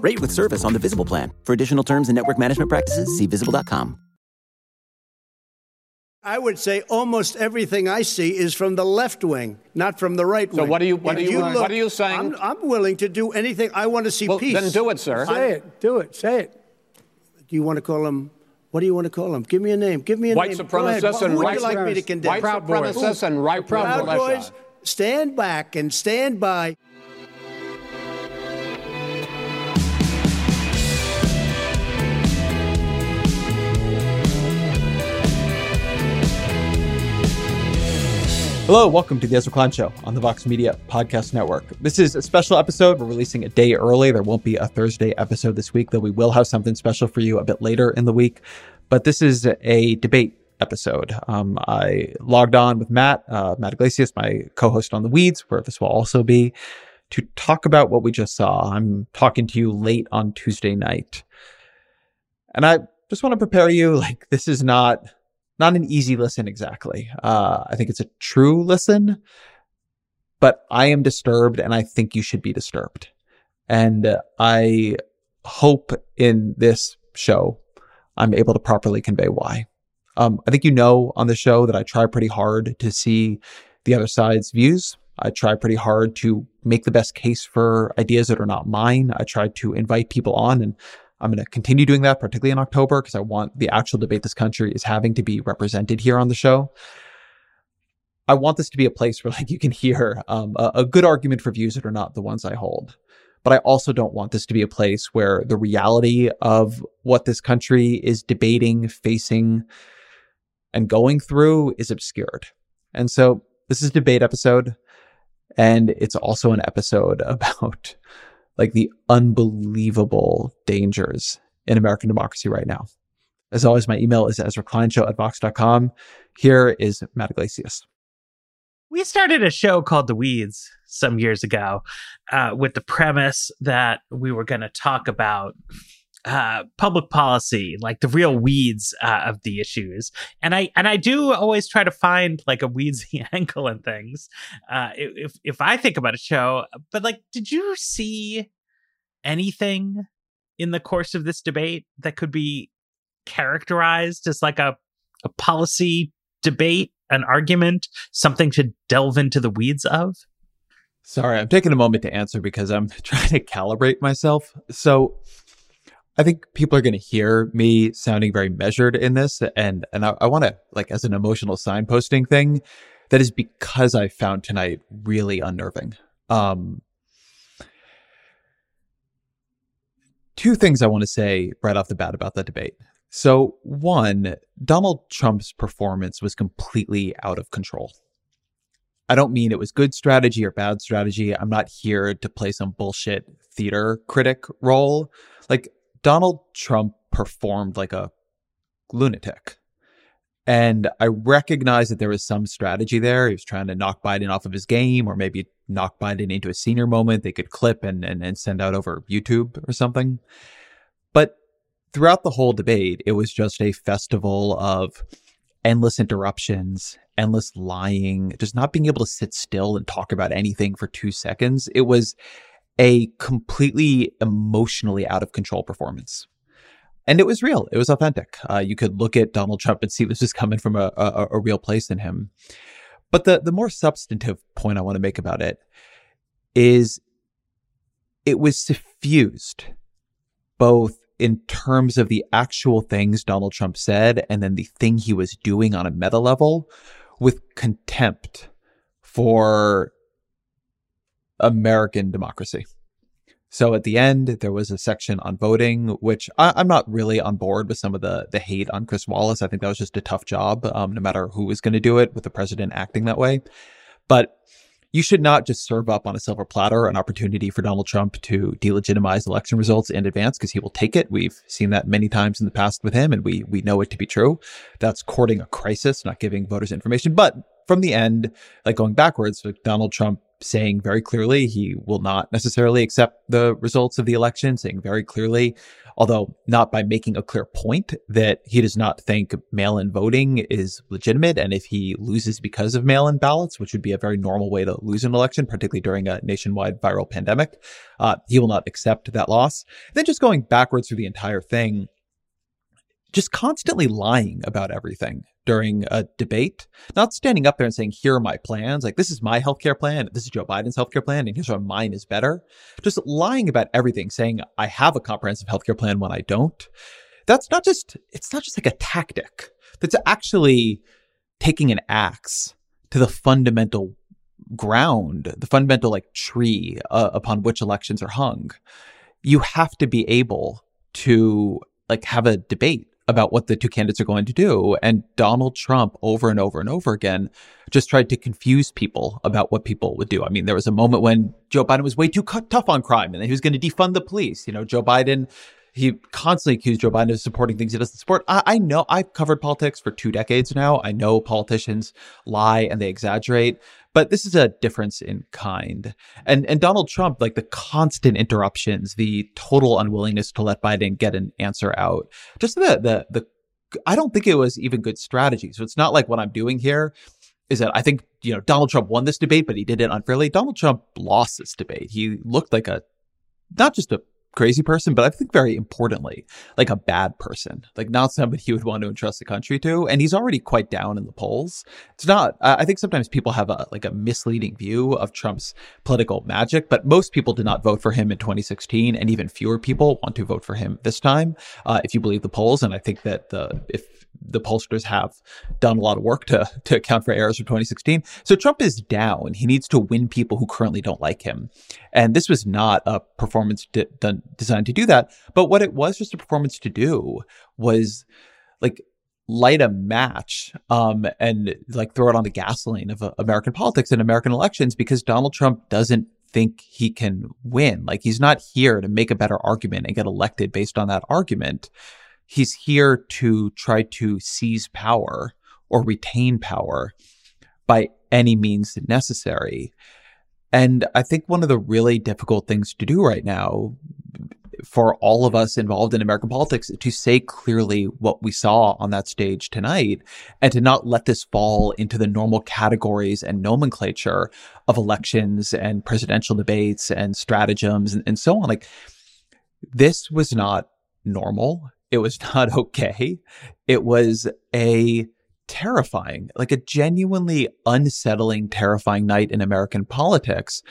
Rate with service on the Visible plan. For additional terms and network management practices, see visible.com. I would say almost everything I see is from the left wing, not from the right wing. So what are you- what If are you- look- what are you saying? I'm, I'm willing to do anything. I want to see Well, peace. then do it, sir. Say it. Do it. Say it. Do you want to call him? What do you want to call him? Give me a name. Give me a White name. Go ahead. supremacists Who and would white you like me to condemn? White supremacists and right Proud militia. Boys, stand back and stand by. Hello, welcome to the Ezra Klein Show on the Vox Media Podcast Network. This is a special episode. We're releasing a day early. There won't be a Thursday episode this week, though we will have something special for you a bit later in the week. But this is a debate episode. Um, I logged on with Matt, uh, Matt Yglesias, my co-host on The Weeds, where this will also be, to talk about what we just saw. I'm talking to you late on Tuesday night. And I just want to prepare you, like, this is not not an easy listen exactly. Uh, I think it's a true listen, but I am disturbed and I think you should be disturbed. And uh, I hope in this show I'm able to properly convey why. Um, I think you know on the show that I try pretty hard to see the other side's views. I try pretty hard to make the best case for ideas that are not mine. I try to invite people on and I'm going to continue doing that, particularly in October, because I want the actual debate this country is having to be represented here on the show. I want this to be a place where like you can hear um, a, a good argument for views that are not the ones I hold. But I also don't want this to be a place where the reality of what this country is debating, facing, and going through is obscured. And so this is debate episode, and it's also an episode about like the unbelievable dangers in American democracy right now. As always, my email is Ezra Kleinshow at Vox.com. Here is Matt Yglesias. We started a show called The Weeds some years ago uh, with the premise that we were going to talk about uh, public policy, like the real weeds uh, of the issues. And I and I do always try to find like a weedsy angle in things. Uh, if if I think about a show, but like, did you see anything in the course of this debate that could be characterized as like a a policy debate, an argument, something to delve into the weeds of? Sorry, I'm taking a moment to answer because I'm trying to calibrate myself. So I think people are going to hear me sounding very measured in this. And, and I, I want to, like, as an emotional signposting thing, that is because I found tonight really unnerving. Um, two things I want to say right off the bat about that debate. So, one, Donald Trump's performance was completely out of control. I don't mean it was good strategy or bad strategy. I'm not here to play some bullshit theater critic role. Like, Donald Trump performed like a lunatic. And I recognize that there was some strategy there. He was trying to knock Biden off of his game or maybe knock Biden into a senior moment they could clip and, and, and send out over YouTube or something. But throughout the whole debate, it was just a festival of endless interruptions, endless lying, just not being able to sit still and talk about anything for two seconds. It was a completely emotionally out of control performance. And it was real. It was authentic. Uh, you could look at Donald Trump and see this was coming from a, a, a real place in him. But the, the more substantive point I want to make about it is it was suffused both in terms of the actual things Donald Trump said and then the thing he was doing on a meta level with contempt for American democracy. So at the end, there was a section on voting, which I, am not really on board with some of the the hate on Chris Wallace. I think that was just a tough job, um, no matter who was going to do it, with the president acting that way. But you should not just serve up on a silver platter an opportunity for Donald Trump to delegitimize election results in advance because he will take it. We've seen that many times in the past with him, and we we know it to be true. That's courting a crisis, not giving voters information. But from the end, like going backwards, like Donald Trump saying very clearly he will not necessarily accept the results of the election, saying very clearly, although not by making a clear point, that he does not think mail in voting is legitimate. And if he loses because of mail in ballots, which would be a very normal way to lose an election, particularly during a nationwide viral pandemic, uh, he will not accept that loss. Then just going backwards through the entire thing, just constantly lying about everything during a debate, not standing up there and saying, here are my plans. Like, this is my healthcare plan. This is Joe Biden's healthcare plan. And here's why mine is better. Just lying about everything, saying, I have a comprehensive healthcare plan when I don't. That's not just, it's not just like a tactic. That's actually taking an axe to the fundamental ground, the fundamental like tree uh, upon which elections are hung. You have to be able to like have a debate about what the two candidates are going to do. And Donald Trump, over and over and over again, just tried to confuse people about what people would do. I mean, there was a moment when Joe Biden was way too tough on crime and he was going to defund the police. You know, Joe Biden he constantly accused Joe Biden of supporting things he doesn't support. I, I, know I've covered politics for two decades now. I know politicians lie and they exaggerate, but this is a difference in kind. And and Donald Trump, like the constant interruptions, the total unwillingness to let Biden get an answer out, just the the the. I don't think it was even good strategy. So it's not like what I'm doing here is that I think you know Donald Trump won this debate, but he did it unfairly. Donald Trump lost this debate. He looked like a not just a crazy person, but I think very importantly, like a bad person, like not somebody you would want to entrust the country to. And he's already quite down in the polls. It's not, I think sometimes people have a, like a misleading view of Trump's political magic, but most people did not vote for him in 2016. And even fewer people want to vote for him this time, uh, if you believe the polls. And I think that the, if the pollsters have done a lot of work to to account for errors from 2016. So Trump is down. He needs to win people who currently don't like him. And this was not a performance de- done, designed to do that. But what it was just a performance to do was like light a match um, and like throw it on the gasoline of uh, American politics and American elections because Donald Trump doesn't think he can win. Like he's not here to make a better argument and get elected based on that argument he's here to try to seize power or retain power by any means necessary. And I think one of the really difficult things to do right now for all of us involved in American politics is to say clearly what we saw on that stage tonight and to not let this fall into the normal categories and nomenclature of elections and presidential debates and stratagems and, and so on. Like this was not normal. It was not okay. It was a terrifying, like a genuinely unsettling, terrifying night in American politics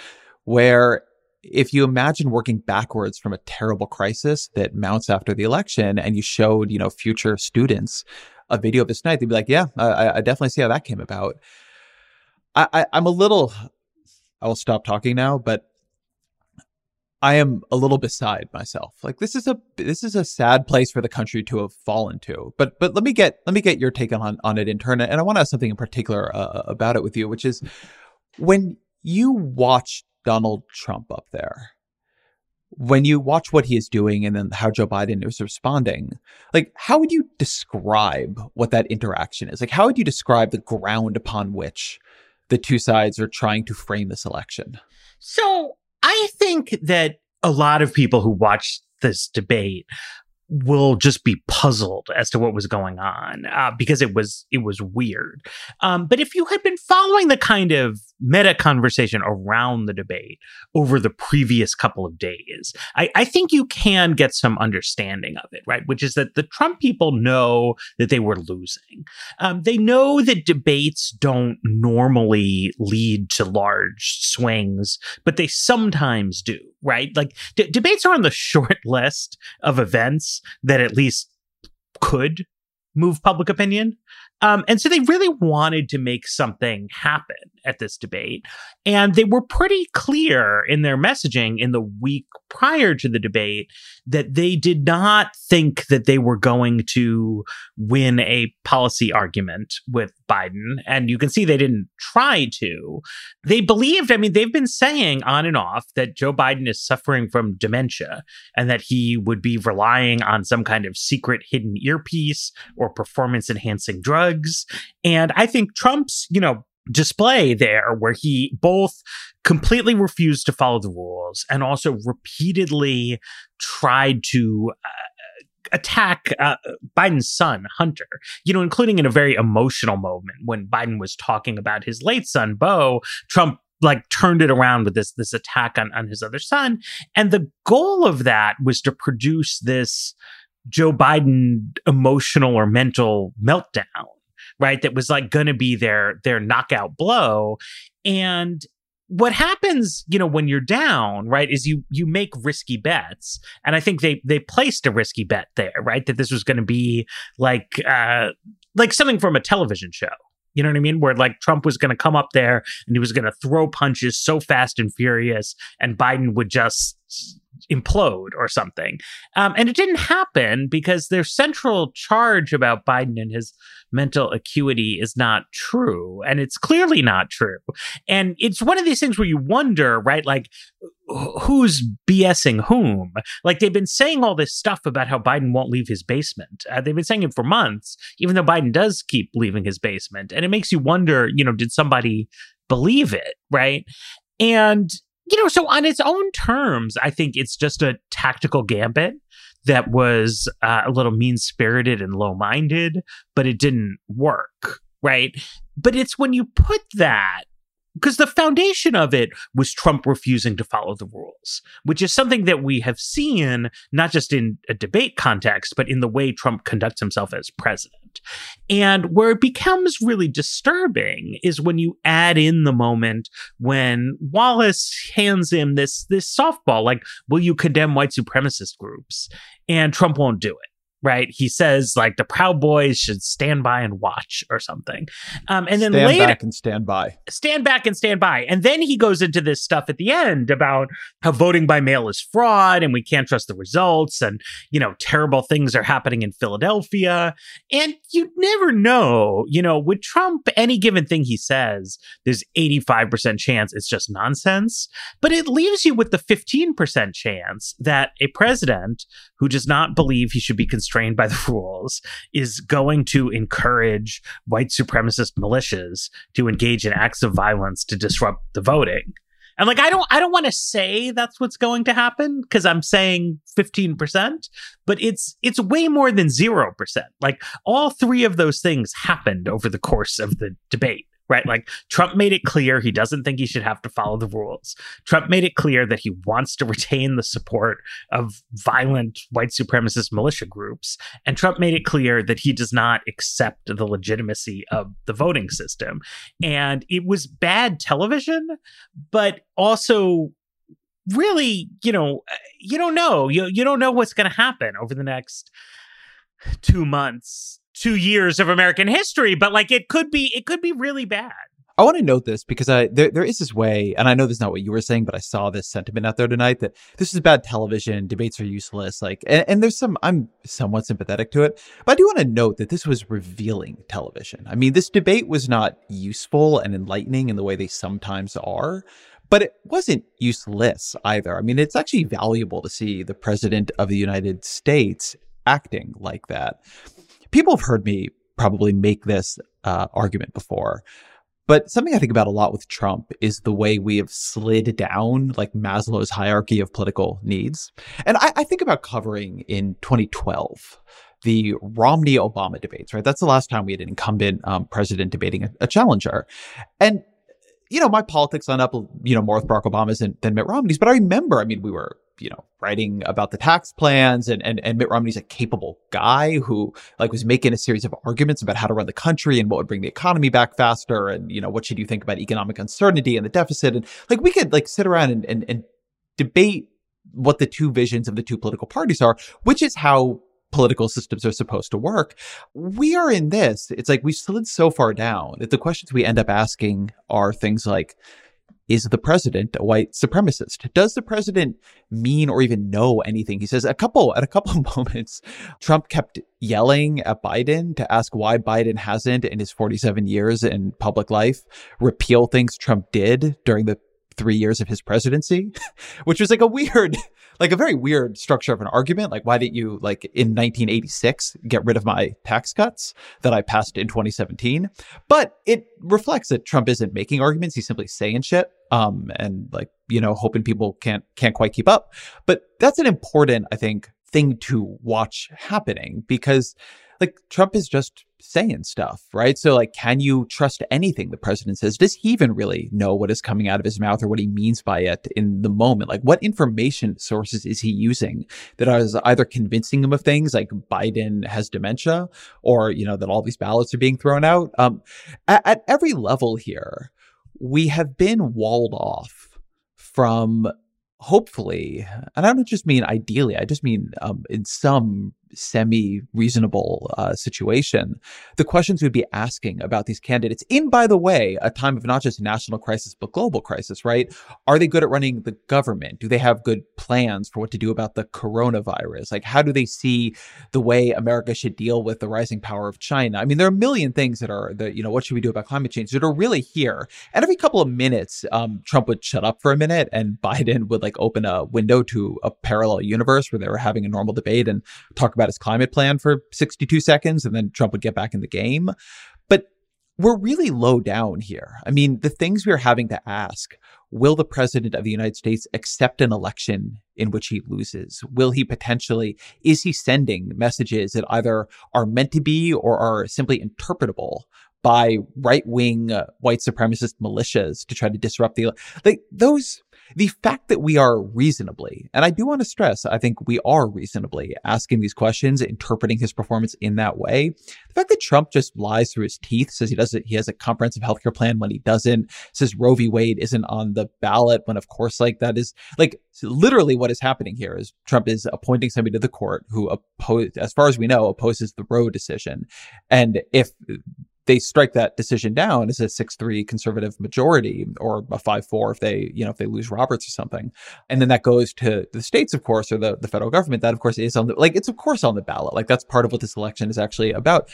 where if you imagine working backwards from a terrible crisis that mounts after the election and you showed, you know, future students a video of this night, they'd be like, yeah, I, I definitely see how that came about. I, I, I'm a little, I will stop talking now, but I am a little beside myself. Like this is a this is a sad place for the country to have fallen to. But but let me get let me get your take on on it in turn, and I want to ask something in particular uh, about it with you, which is when you watch Donald Trump up there, when you watch what he is doing, and then how Joe Biden is responding, like how would you describe what that interaction is? Like how would you describe the ground upon which the two sides are trying to frame this election? So I think that a lot of people who watch this debate will just be puzzled as to what was going on uh, because it was it was weird. Um, but if you had been following the kind of meta conversation around the debate over the previous couple of days, I, I think you can get some understanding of it, right? Which is that the Trump people know that they were losing. Um, they know that debates don't normally lead to large swings, but they sometimes do, right? Like d- debates are on the short list of events that at least could move public opinion. Um, and so they really wanted to make something happen at this debate. And they were pretty clear in their messaging in the week prior to the debate that they did not think that they were going to win a policy argument with Biden. And you can see they didn't try to. They believed, I mean, they've been saying on and off that Joe Biden is suffering from dementia and that he would be relying on some kind of secret hidden earpiece or performance enhancing drugs. And I think Trump's, you know, display there where he both completely refused to follow the rules and also repeatedly tried to uh, attack uh, Biden's son, Hunter, you know, including in a very emotional moment when Biden was talking about his late son, Beau, Trump like turned it around with this this attack on on his other son and the goal of that was to produce this Joe Biden emotional or mental meltdown right? That was like going to be their their knockout blow. And what happens, you know, when you're down, right, is you you make risky bets, and I think they they placed a risky bet there, right, that this was going to be like uh like something from a television show. You know what I mean? Where like Trump was going to come up there and he was going to throw punches so fast and furious, and Biden would just implode or something. Um, and it didn't happen because their central charge about Biden and his mental acuity is not true. And it's clearly not true. And it's one of these things where you wonder, right? Like, who's BSing whom? Like, they've been saying all this stuff about how Biden won't leave his basement. Uh, they've been saying it for months, even though Biden does keep leaving his basement. And it makes you wonder, you know, did somebody believe it, right? And you know, so on its own terms, I think it's just a tactical gambit that was uh, a little mean spirited and low minded, but it didn't work, right? But it's when you put that because the foundation of it was Trump refusing to follow the rules, which is something that we have seen not just in a debate context, but in the way Trump conducts himself as president. And where it becomes really disturbing is when you add in the moment when Wallace hands him this this softball, like, will you condemn white supremacist groups? And Trump won't do it right? He says like the Proud Boys should stand by and watch or something. Um, and then stand later, back and stand by. Stand back and stand by. And then he goes into this stuff at the end about how voting by mail is fraud and we can't trust the results and you know terrible things are happening in Philadelphia. And you never know, you know, with Trump, any given thing he says, there's 85% chance it's just nonsense. But it leaves you with the 15% chance that a president who does not believe he should be constrained by the rules is going to encourage white supremacist militias to engage in acts of violence to disrupt the voting. And like I don't I don't want to say that's what's going to happen because I'm saying 15%, but it's it's way more than 0%. Like all three of those things happened over the course of the debate right? Like Trump made it clear he doesn't think he should have to follow the rules. Trump made it clear that he wants to retain the support of violent white supremacist militia groups. And Trump made it clear that he does not accept the legitimacy of the voting system. And it was bad television, but also really, you know, you don't know. You, you don't know what's going to happen over the next two months two years of American history, but like it could be it could be really bad. I want to note this because I there there is this way, and I know this is not what you were saying, but I saw this sentiment out there tonight that this is bad television, debates are useless. Like, and, and there's some I'm somewhat sympathetic to it, but I do want to note that this was revealing television. I mean, this debate was not useful and enlightening in the way they sometimes are, but it wasn't useless either. I mean, it's actually valuable to see the president of the United States acting like that people have heard me probably make this uh, argument before. But something I think about a lot with Trump is the way we have slid down like Maslow's hierarchy of political needs. And I, I think about covering in 2012 the Romney Obama debates, right? That's the last time we had an incumbent um, president debating a, a challenger. And you know, my politics on up, you know, more with Barack Obama's than, than Mitt Romney's. But I remember, I mean, we were, you know, writing about the tax plans and, and, and Mitt Romney's a capable guy who like was making a series of arguments about how to run the country and what would bring the economy back faster. And, you know, what should you think about economic uncertainty and the deficit? And like, we could like sit around and, and, and debate what the two visions of the two political parties are, which is how political systems are supposed to work. We are in this. It's like we slid so far down that the questions we end up asking are things like, is the president a white supremacist? Does the president mean or even know anything? He says a couple at a couple of moments, Trump kept yelling at Biden to ask why Biden hasn't in his 47 years in public life repeal things Trump did during the three years of his presidency, which was like a weird, like a very weird structure of an argument. Like, why didn't you, like, in 1986, get rid of my tax cuts that I passed in 2017? But it reflects that Trump isn't making arguments. He's simply saying shit. Um, and like, you know, hoping people can't, can't quite keep up. But that's an important, I think, thing to watch happening because like Trump is just saying stuff, right? So, like, can you trust anything the president says? Does he even really know what is coming out of his mouth or what he means by it in the moment? Like, what information sources is he using that is either convincing him of things like Biden has dementia or, you know, that all these ballots are being thrown out? Um, at, at every level here, we have been walled off from hopefully, and I don't just mean ideally, I just mean um, in some semi reasonable uh, situation, the questions we'd be asking about these candidates in, by the way, a time of not just national crisis, but global crisis, right? Are they good at running the government? Do they have good plans for what to do about the coronavirus? Like, how do they see the way America should deal with the rising power of China? I mean, there are a million things that are, that, you know, what should we do about climate change that are really here. And every couple of minutes, um, Trump would shut up for a minute and Biden would like open a window to a parallel universe where they were having a normal debate and talk about his climate plan for 62 seconds and then Trump would get back in the game. But we're really low down here. I mean, the things we're having to ask will the president of the United States accept an election in which he loses? Will he potentially, is he sending messages that either are meant to be or are simply interpretable by right wing uh, white supremacist militias to try to disrupt the, like those, the fact that we are reasonably, and I do want to stress, I think we are reasonably asking these questions, interpreting his performance in that way. The fact that Trump just lies through his teeth, says he doesn't, he has a comprehensive healthcare plan when he doesn't, says Roe v. Wade isn't on the ballot when of course like that is like literally what is happening here is Trump is appointing somebody to the court who oppose, as far as we know, opposes the Roe decision. And if they strike that decision down as a 6-3 conservative majority or a 5-4 if they, you know, if they lose Roberts or something. And then that goes to the states, of course, or the, the federal government. That, of course, is on the, like, it's of course on the ballot. Like, that's part of what this election is actually about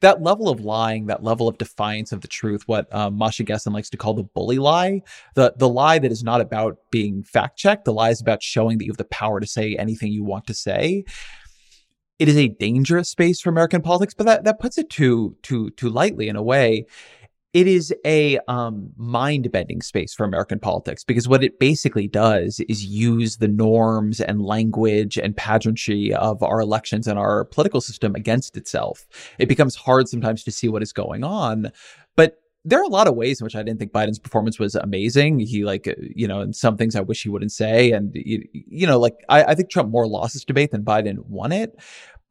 that level of lying, that level of defiance of the truth, what um, Masha Gessen likes to call the bully lie, the the lie that is not about being fact checked, the lie is about showing that you have the power to say anything you want to say it is a dangerous space for American politics, but that, that puts it too too too lightly in a way. It is a um, mind bending space for American politics because what it basically does is use the norms and language and pageantry of our elections and our political system against itself. It becomes hard sometimes to see what is going on. There are a lot of ways in which I didn't think Biden's performance was amazing. He like, you know, and some things I wish he wouldn't say. And, you, you know, like I, I think Trump more lost this debate than Biden won it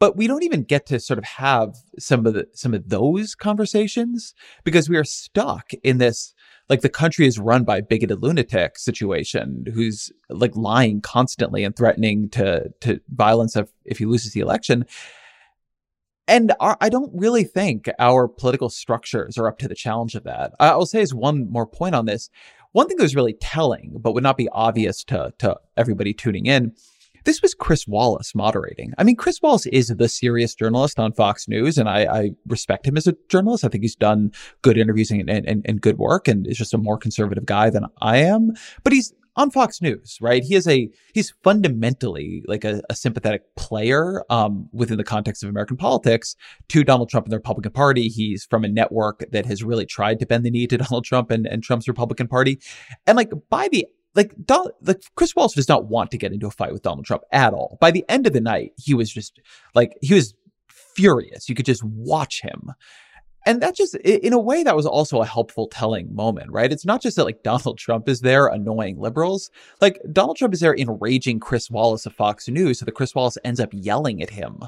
but we don't even get to sort of have some of the some of those conversations because we are stuck in this like the country is run by bigoted lunatic situation who's like lying constantly and threatening to to violence if, if he loses the election and our, I don't really think our political structures are up to the challenge of that. I'll say as one more point on this. One thing that was really telling, but would not be obvious to, to everybody tuning in, this was Chris Wallace moderating. I mean, Chris Wallace is the serious journalist on Fox News, and I, I respect him as a journalist. I think he's done good interviews and, and, and good work, and is just a more conservative guy than I am. But he's on Fox News, right? He is a he's fundamentally like a, a sympathetic player um, within the context of American politics to Donald Trump and the Republican Party. He's from a network that has really tried to bend the knee to Donald Trump and, and Trump's Republican Party, and like by the like, Don, like Chris Wallace does not want to get into a fight with Donald Trump at all. By the end of the night, he was just like he was furious. You could just watch him. And that just in a way that was also a helpful telling moment right? It's not just that like donald trump is there annoying liberals. Like donald trump is there enraging chris wallace of fox news so that chris wallace ends up yelling at him.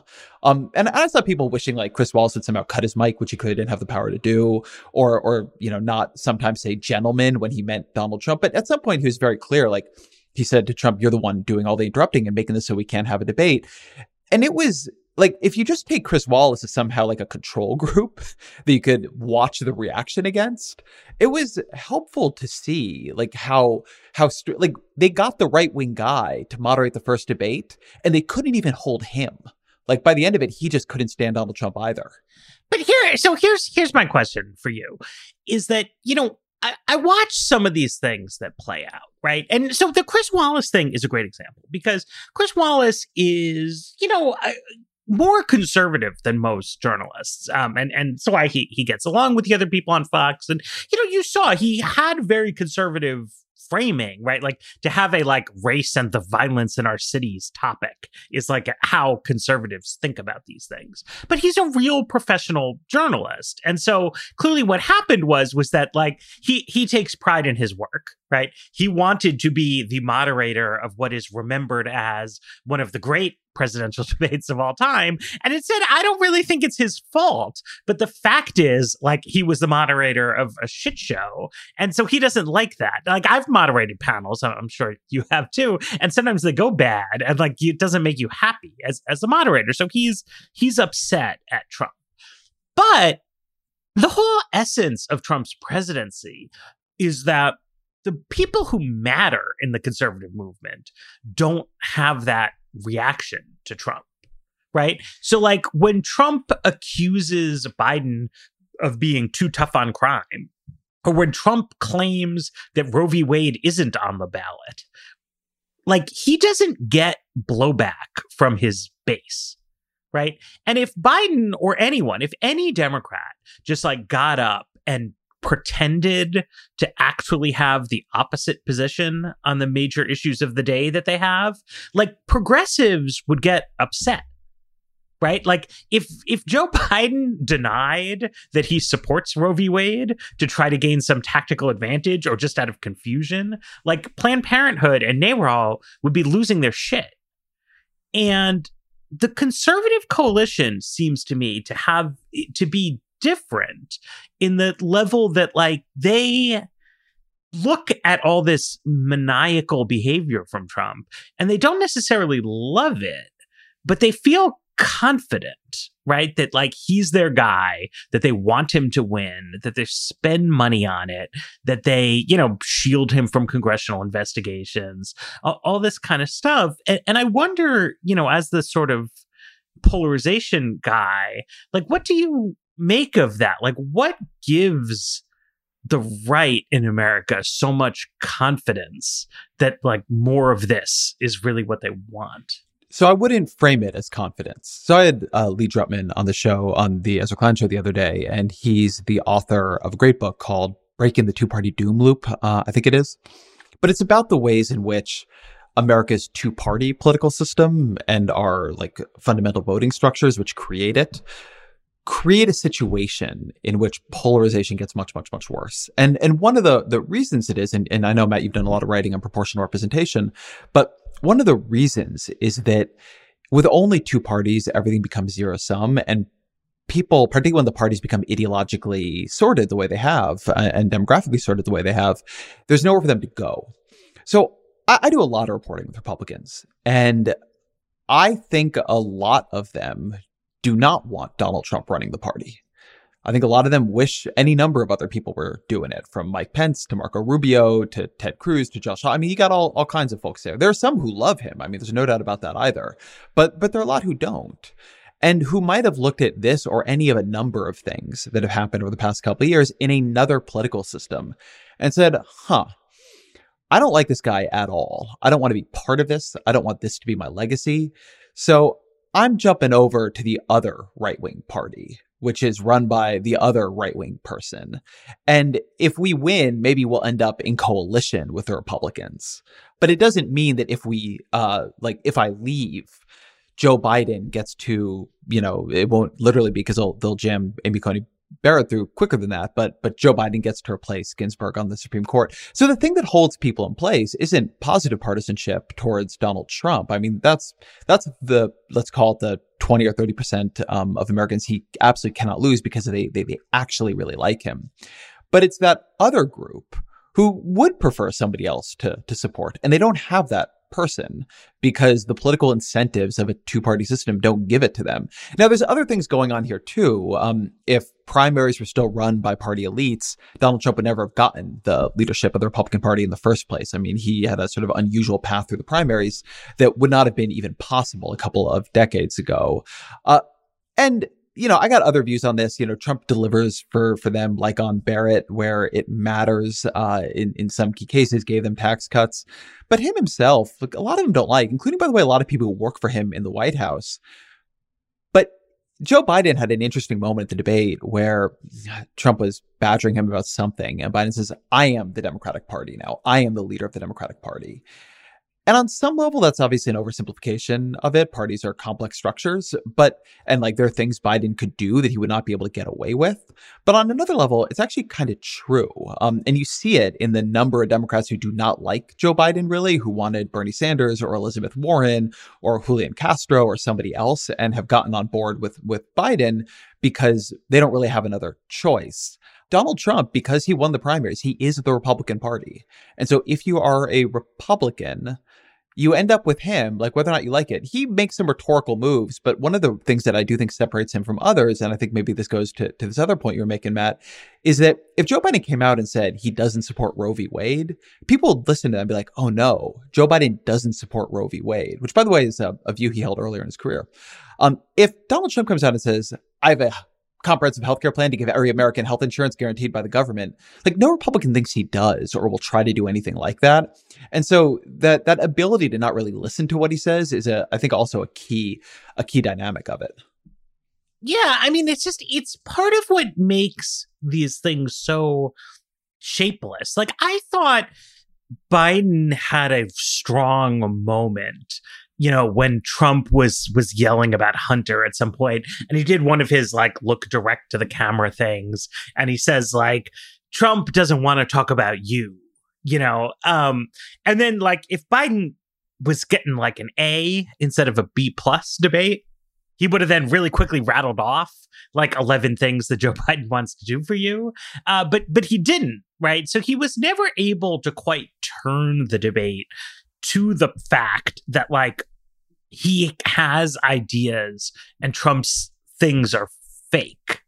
Um and i saw people wishing like chris wallace would somehow cut his mic which he could and have the power to do or or you know not sometimes say gentleman when he meant donald trump. But at some point he was very clear like he said to trump you're the one doing all the interrupting and making this so we can't have a debate. And it was like if you just take Chris Wallace as somehow like a control group that you could watch the reaction against, it was helpful to see like how how like they got the right wing guy to moderate the first debate, and they couldn't even hold him. Like by the end of it, he just couldn't stand Donald Trump either. But here, so here's here's my question for you: is that you know I, I watch some of these things that play out, right? And so the Chris Wallace thing is a great example because Chris Wallace is, you know, more conservative than most journalists. Um, and, and so why he, he gets along with the other people on Fox. And, you know, you saw he had very conservative framing, right? Like to have a like race and the violence in our cities topic is like how conservatives think about these things. But he's a real professional journalist. And so clearly what happened was was that like he he takes pride in his work, right? He wanted to be the moderator of what is remembered as one of the great presidential debates of all time. And it said, I don't really think it's his fault. But the fact is, like, he was the moderator of a shit show. And so he doesn't like that. Like, I've moderated panels, I'm sure you have too. And sometimes they go bad and like it doesn't make you happy as, as a moderator. So he's he's upset at Trump. But the whole essence of Trump's presidency is that the people who matter in the conservative movement don't have that reaction to Trump, right? So, like, when Trump accuses Biden of being too tough on crime, or when Trump claims that Roe v. Wade isn't on the ballot, like, he doesn't get blowback from his base. Right. And if Biden or anyone, if any Democrat just like got up and pretended to actually have the opposite position on the major issues of the day that they have, like progressives would get upset. Right? Like if if Joe Biden denied that he supports Roe v. Wade to try to gain some tactical advantage or just out of confusion, like Planned Parenthood and NARAL would be losing their shit. And the conservative coalition seems to me to have to be different in the level that like they look at all this maniacal behavior from Trump and they don't necessarily love it, but they feel confident, right? That like he's their guy, that they want him to win, that they spend money on it, that they, you know, shield him from congressional investigations, all, all this kind of stuff. And, and I wonder, you know, as the sort of polarization guy, like what do you make of that? Like, what gives the right in America so much confidence that like more of this is really what they want? So I wouldn't frame it as confidence. So I had uh, Lee Drutman on the show on the Ezra Klein show the other day, and he's the author of a great book called "Breaking the Two Party Doom Loop." Uh, I think it is, but it's about the ways in which America's two party political system and our like fundamental voting structures, which create it, create a situation in which polarization gets much, much, much worse. And and one of the the reasons it is, and, and I know Matt, you've done a lot of writing on proportional representation, but one of the reasons is that with only two parties, everything becomes zero sum and people, particularly when the parties become ideologically sorted the way they have uh, and demographically sorted the way they have, there's nowhere for them to go. So I, I do a lot of reporting with Republicans and I think a lot of them do not want Donald Trump running the party. I think a lot of them wish any number of other people were doing it, from Mike Pence to Marco Rubio to Ted Cruz to Josh. I mean, you got all, all kinds of folks there. There are some who love him. I mean, there's no doubt about that either. But but there are a lot who don't. And who might have looked at this or any of a number of things that have happened over the past couple of years in another political system and said, huh, I don't like this guy at all. I don't want to be part of this. I don't want this to be my legacy. So I'm jumping over to the other right wing party, which is run by the other right wing person. And if we win, maybe we'll end up in coalition with the Republicans. But it doesn't mean that if we, uh, like, if I leave, Joe Biden gets to, you know, it won't literally be because they'll, they'll jam Amy Coney Barrett through quicker than that, but but Joe Biden gets to replace Ginsburg on the Supreme Court. So the thing that holds people in place isn't positive partisanship towards Donald Trump. I mean, that's that's the let's call it the twenty or thirty percent um, of Americans he absolutely cannot lose because they, they they actually really like him. But it's that other group who would prefer somebody else to to support, and they don't have that person because the political incentives of a two party system don't give it to them. Now, there's other things going on here too. Um, if primaries were still run by party elites, Donald Trump would never have gotten the leadership of the Republican Party in the first place. I mean, he had a sort of unusual path through the primaries that would not have been even possible a couple of decades ago. Uh, and you know, I got other views on this. You know, Trump delivers for for them, like on Barrett, where it matters. Uh, in in some key cases, gave them tax cuts, but him himself, like, a lot of them don't like, including by the way, a lot of people who work for him in the White House. But Joe Biden had an interesting moment at the debate where Trump was badgering him about something, and Biden says, "I am the Democratic Party now. I am the leader of the Democratic Party." And on some level, that's obviously an oversimplification of it. Parties are complex structures, but, and like there are things Biden could do that he would not be able to get away with. But on another level, it's actually kind of true. Um, and you see it in the number of Democrats who do not like Joe Biden, really, who wanted Bernie Sanders or Elizabeth Warren or Julian Castro or somebody else and have gotten on board with, with Biden because they don't really have another choice. Donald Trump, because he won the primaries, he is the Republican Party. And so if you are a Republican, you end up with him, like whether or not you like it. He makes some rhetorical moves, but one of the things that I do think separates him from others, and I think maybe this goes to, to this other point you were making, Matt, is that if Joe Biden came out and said he doesn't support Roe v. Wade, people would listen to that and be like, oh no, Joe Biden doesn't support Roe v. Wade, which by the way is a, a view he held earlier in his career. Um, if Donald Trump comes out and says, I have a comprehensive healthcare plan to give every American health insurance guaranteed by the government. Like no Republican thinks he does or will try to do anything like that. And so that that ability to not really listen to what he says is a I think also a key a key dynamic of it. Yeah, I mean it's just it's part of what makes these things so shapeless. Like I thought Biden had a strong moment you know when trump was was yelling about hunter at some point and he did one of his like look direct to the camera things and he says like trump doesn't want to talk about you you know um and then like if biden was getting like an a instead of a b plus debate he would have then really quickly rattled off like 11 things that joe biden wants to do for you uh but but he didn't right? So he was never able to quite turn the debate to the fact that like he has ideas and Trump's things are fake.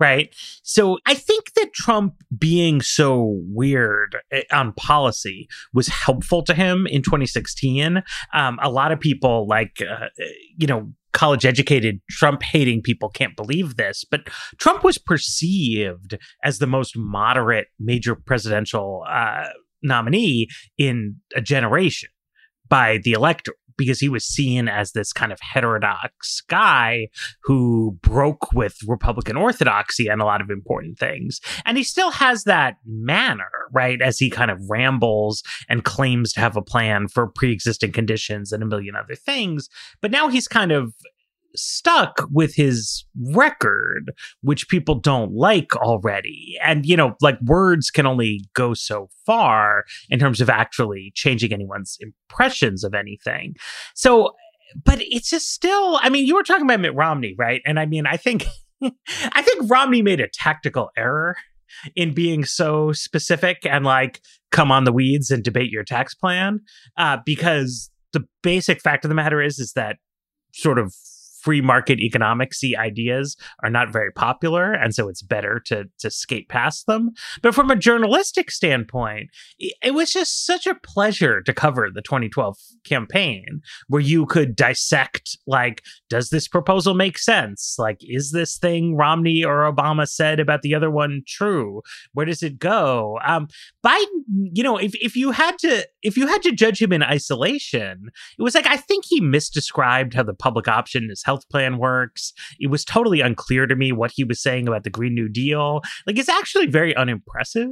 Right. So I think that Trump being so weird eh, on policy was helpful to him in 2016. Um, a lot of people, like, uh, you know, college educated Trump hating people can't believe this, but Trump was perceived as the most moderate major presidential uh, nominee in a generation by the electorate because he was seen as this kind of heterodox guy who broke with Republican orthodoxy on a lot of important things. And he still has that manner, right? As he kind of rambles and claims to have a plan for pre existing conditions and a million other things. But now he's kind of stuck with his record, which people don't like already. And, you know, like words can only go so far in terms of actually changing anyone's impressions of anything. So, but it's just still, I mean, you were talking about Mitt Romney, right? And I mean, I think, I think Romney made a tactical error in being so specific and like come on the weeds and debate your tax plan uh, because the basic fact of the matter is is that sort of free market economicsy ideas are not very popular and so it's better to to skate past them. But from a journalistic standpoint it was just such a pleasure to cover the 2012 campaign where you could dissect like does this proposal make sense? Like is this thing Romney or Obama said about the other one true? Where does it go? Um Biden you know if if you had to if you had to judge him in isolation it was like I think he misdescribed how the public option his health plan works. It was totally unclear to me what he was saying about the Green New Deal. Like, it's actually very unimpressive.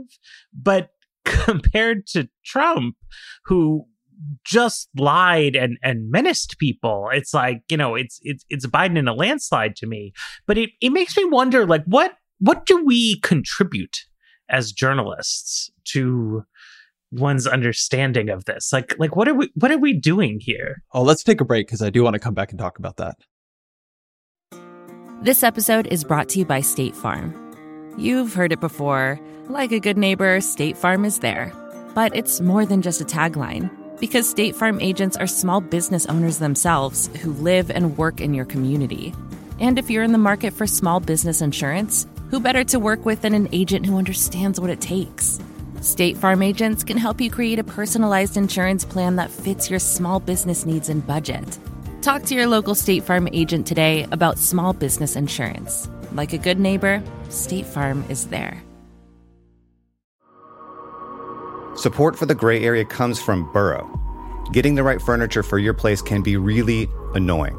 But compared to Trump, who just lied and and menaced people it's like you know it's it's it's biden in a landslide to me but it, it makes me wonder like what what do we contribute as journalists to one's understanding of this? Like, like what are we what are we doing here? Oh, let's take a break because I do want to come back and talk about that. This episode is brought to you by State Farm. You've heard it before. Like a good neighbor, State Farm is there. But it's more than just a tagline, because State Farm agents are small business owners themselves who live and work in your community. And if you're in the market for small business insurance, who better to work with than an agent who understands what it takes? State Farm agents can help you create a personalized insurance plan that fits your small business needs and budget. Talk to your local State Farm agent today about small business insurance. Like a good neighbor, State Farm is there. Support for the gray area comes from Burrow. Getting the right furniture for your place can be really annoying.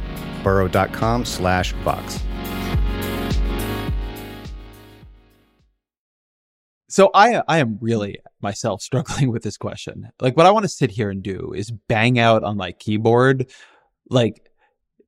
burrow.com slash box. So I I am really myself struggling with this question. Like what I want to sit here and do is bang out on my keyboard like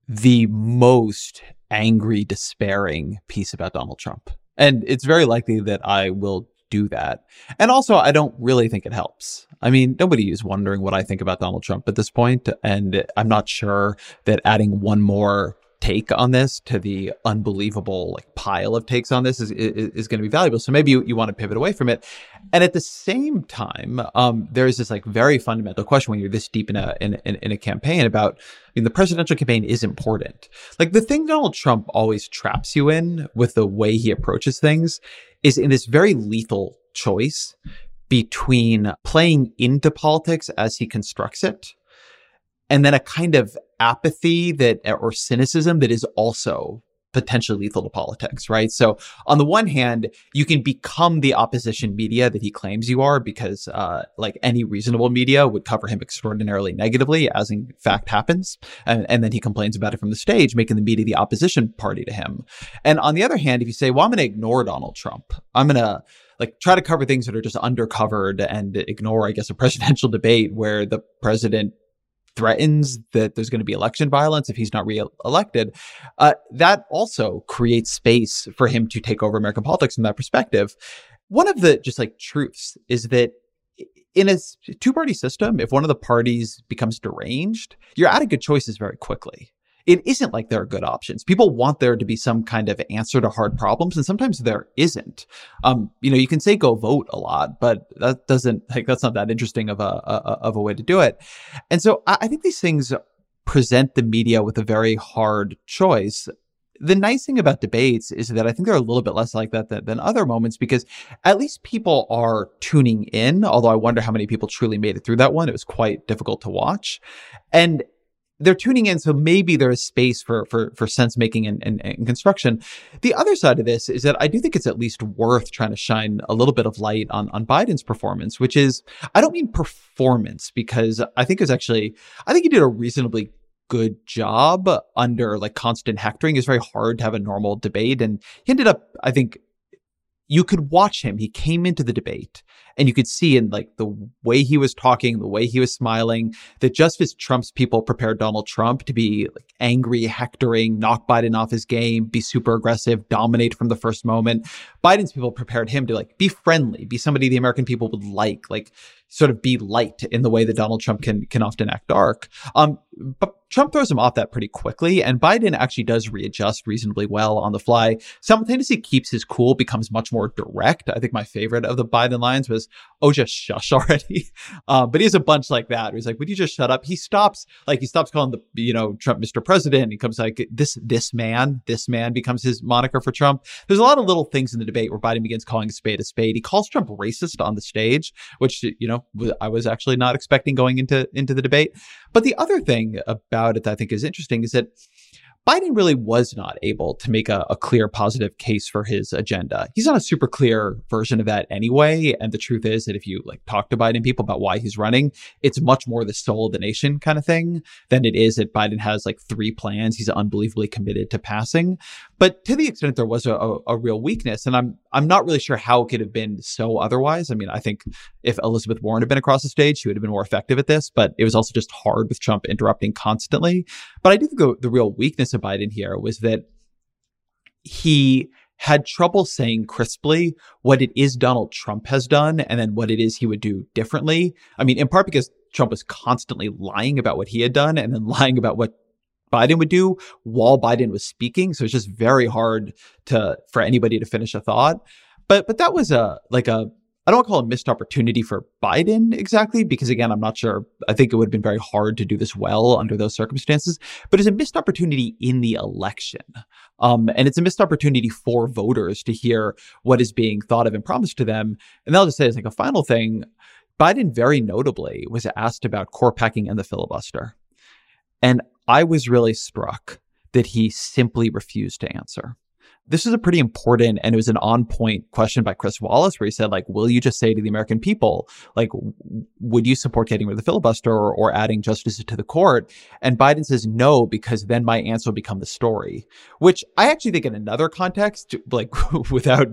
the most angry despairing piece about Donald Trump. And it's very likely that I will do that. And also I don't really think it helps. I mean, nobody is wondering what I think about Donald Trump at this point and I'm not sure that adding one more take on this to the unbelievable like pile of takes on this is is, is going to be valuable. So maybe you, you want to pivot away from it. And at the same time, um, there is this like very fundamental question when you're this deep in a in, in, in a campaign about I mean, the presidential campaign is important. Like the thing Donald Trump always traps you in with the way he approaches things is in this very lethal choice between playing into politics as he constructs it and then a kind of apathy that or cynicism that is also potentially lethal to politics, right? So on the one hand, you can become the opposition media that he claims you are because uh, like any reasonable media would cover him extraordinarily negatively, as in fact happens. And, and then he complains about it from the stage, making the media the opposition party to him. And on the other hand, if you say, well, I'm going to ignore Donald Trump, I'm going to like try to cover things that are just undercovered and ignore, I guess, a presidential debate where the president threatens that there's going to be election violence if he's not re-elected, uh, that also creates space for him to take over American politics from that perspective. One of the just like truths is that in a two-party system, if one of the parties becomes deranged, you're out of good choices very quickly it isn't like there are good options. People want there to be some kind of answer to hard problems, and sometimes there isn't. Um, you know, you can say go vote a lot, but that doesn't like that's not that interesting of a, a of a way to do it. And so I, I think these things present the media with a very hard choice. The nice thing about debates is that I think they're a little bit less like that than, than, other moments because at least people are tuning in. Although I wonder how many people truly made it through that one. It was quite difficult to watch. And they're tuning in, so maybe there is space for for for sense making and, and, and, construction. The other side of this is that I do think it's at least worth trying to shine a little bit of light on on Biden's performance, which is I don't mean performance because I think it was actually I think he did a reasonably good job under like constant hectoring. It's very hard to have a normal debate, and he ended up I think you could watch him. He came into the debate and you could see in like the way he was talking, the way he was smiling, that just as Trump's people prepared Donald Trump to be like angry, hectoring, knock Biden off his game, be super aggressive, dominate from the first moment, Biden's people prepared him to like be friendly, be somebody the American people would like, like sort of be light in the way that Donald Trump can can often act dark. Um, but Trump throws him off that pretty quickly, and Biden actually does readjust reasonably well on the fly. Simultaneously keeps his cool, becomes much more direct. I think my favorite of the Biden lines was, "Oh, just shush already." uh, but he has a bunch like that. he's like, "Would you just shut up?" He stops, like he stops calling the you know Trump Mr. President. He comes like this this man, this man becomes his moniker for Trump. There's a lot of little things in the debate where Biden begins calling a spade a spade. He calls Trump racist on the stage, which you know I was actually not expecting going into into the debate. But the other thing about it that I think is interesting is that Biden really was not able to make a, a, clear positive case for his agenda. He's not a super clear version of that anyway. And the truth is that if you like talk to Biden people about why he's running, it's much more the soul of the nation kind of thing than it is that Biden has like three plans he's unbelievably committed to passing. But to the extent there was a, a, a real weakness, and I'm I'm not really sure how it could have been so otherwise. I mean, I think if Elizabeth Warren had been across the stage, she would have been more effective at this, but it was also just hard with Trump interrupting constantly. But I do think the, the real weakness of Biden here was that he had trouble saying crisply what it is Donald Trump has done and then what it is he would do differently. I mean, in part because Trump was constantly lying about what he had done and then lying about what Biden would do while Biden was speaking. So it's just very hard to for anybody to finish a thought. But but that was a like a I don't call it a missed opportunity for Biden exactly, because again, I'm not sure. I think it would have been very hard to do this well under those circumstances, but it's a missed opportunity in the election. Um, and it's a missed opportunity for voters to hear what is being thought of and promised to them. And I'll just say as like a final thing, Biden very notably was asked about court packing and the filibuster. And I was really struck that he simply refused to answer. This is a pretty important and it was an on point question by Chris Wallace where he said, like, will you just say to the American people, like, would you support getting rid of the filibuster or, or adding justices to the court? And Biden says no, because then my answer will become the story, which I actually think in another context, like without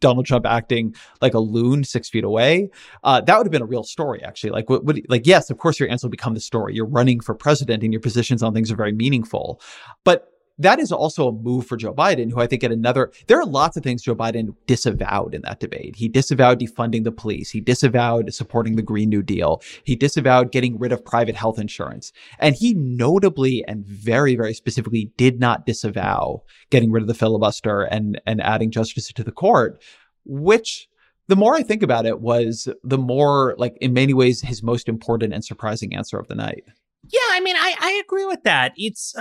Donald Trump acting like a loon six feet away, uh, that would have been a real story, actually. Like, what, what, like, yes, of course, your answer will become the story. You're running for president, and your positions on things are very meaningful. But that is also a move for Joe Biden, who I think at another, there are lots of things Joe Biden disavowed in that debate. He disavowed defunding the police. He disavowed supporting the Green New Deal. He disavowed getting rid of private health insurance. And he notably and very, very specifically did not disavow getting rid of the filibuster and, and adding justices to the court, which the more I think about it was the more like in many ways his most important and surprising answer of the night. Yeah, I mean, I, I agree with that. It's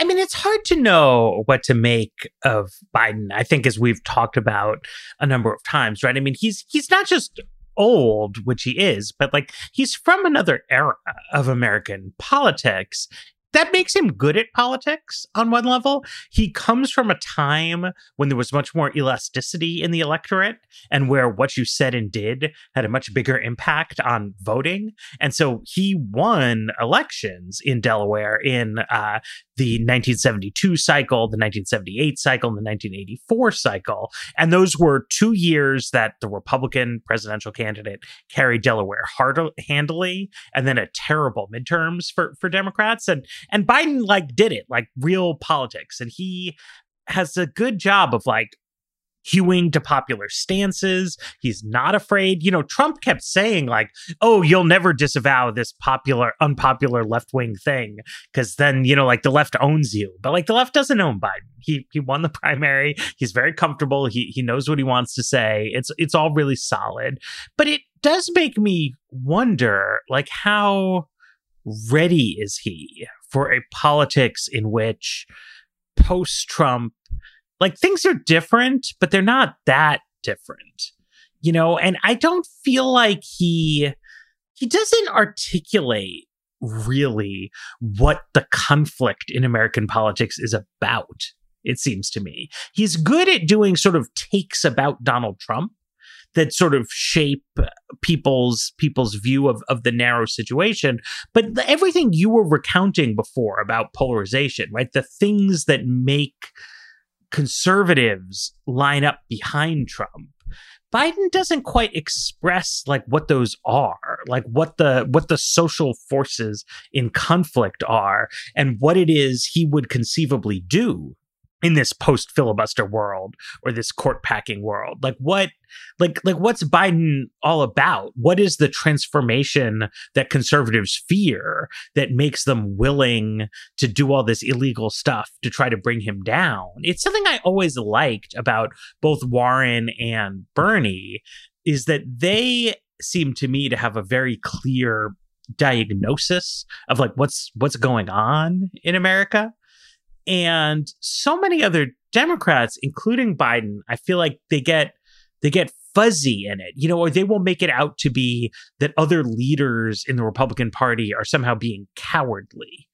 I mean, it's hard to know what to make of Biden. I think, as we've talked about a number of times, right? I mean, he's he's not just old, which he is, but like he's from another era of American politics that makes him good at politics on one level. He comes from a time when there was much more elasticity in the electorate and where what you said and did had a much bigger impact on voting. And so he won elections in Delaware in uh, the 1972 cycle, the 1978 cycle, and the 1984 cycle. And those were two years that the Republican presidential candidate carried Delaware hard- handily, and then a terrible midterms for, for Democrats. And and Biden like did it, like real politics. And he has a good job of like hewing to popular stances. He's not afraid. You know, Trump kept saying, like, oh, you'll never disavow this popular, unpopular left wing thing because then, you know, like the left owns you. But like the left doesn't own Biden. He he won the primary. He's very comfortable. He he knows what he wants to say. It's it's all really solid. But it does make me wonder like how ready is he for a politics in which post Trump like things are different, but they're not that different, you know? And I don't feel like he, he doesn't articulate really what the conflict in American politics is about, it seems to me. He's good at doing sort of takes about Donald Trump that sort of shape people's people's view of, of the narrow situation. But the, everything you were recounting before about polarization, right? The things that make conservatives line up behind Trump. Biden doesn't quite express like what those are, like what the what the social forces in conflict are and what it is he would conceivably do in this post filibuster world or this court packing world? Like what like like what's biden all about? What is the transformation that conservatives fear that makes them willing to do all this illegal stuff to try to bring him down? It's something i always liked about both warren and bernie is that they seem to me to have a very clear diagnosis of like what's what's going on in america and so many other Democrats, including Biden, I feel like they get they get fuzzy in it, you know, or they will make it out to be that other leaders in the Republican Party are somehow being cowardly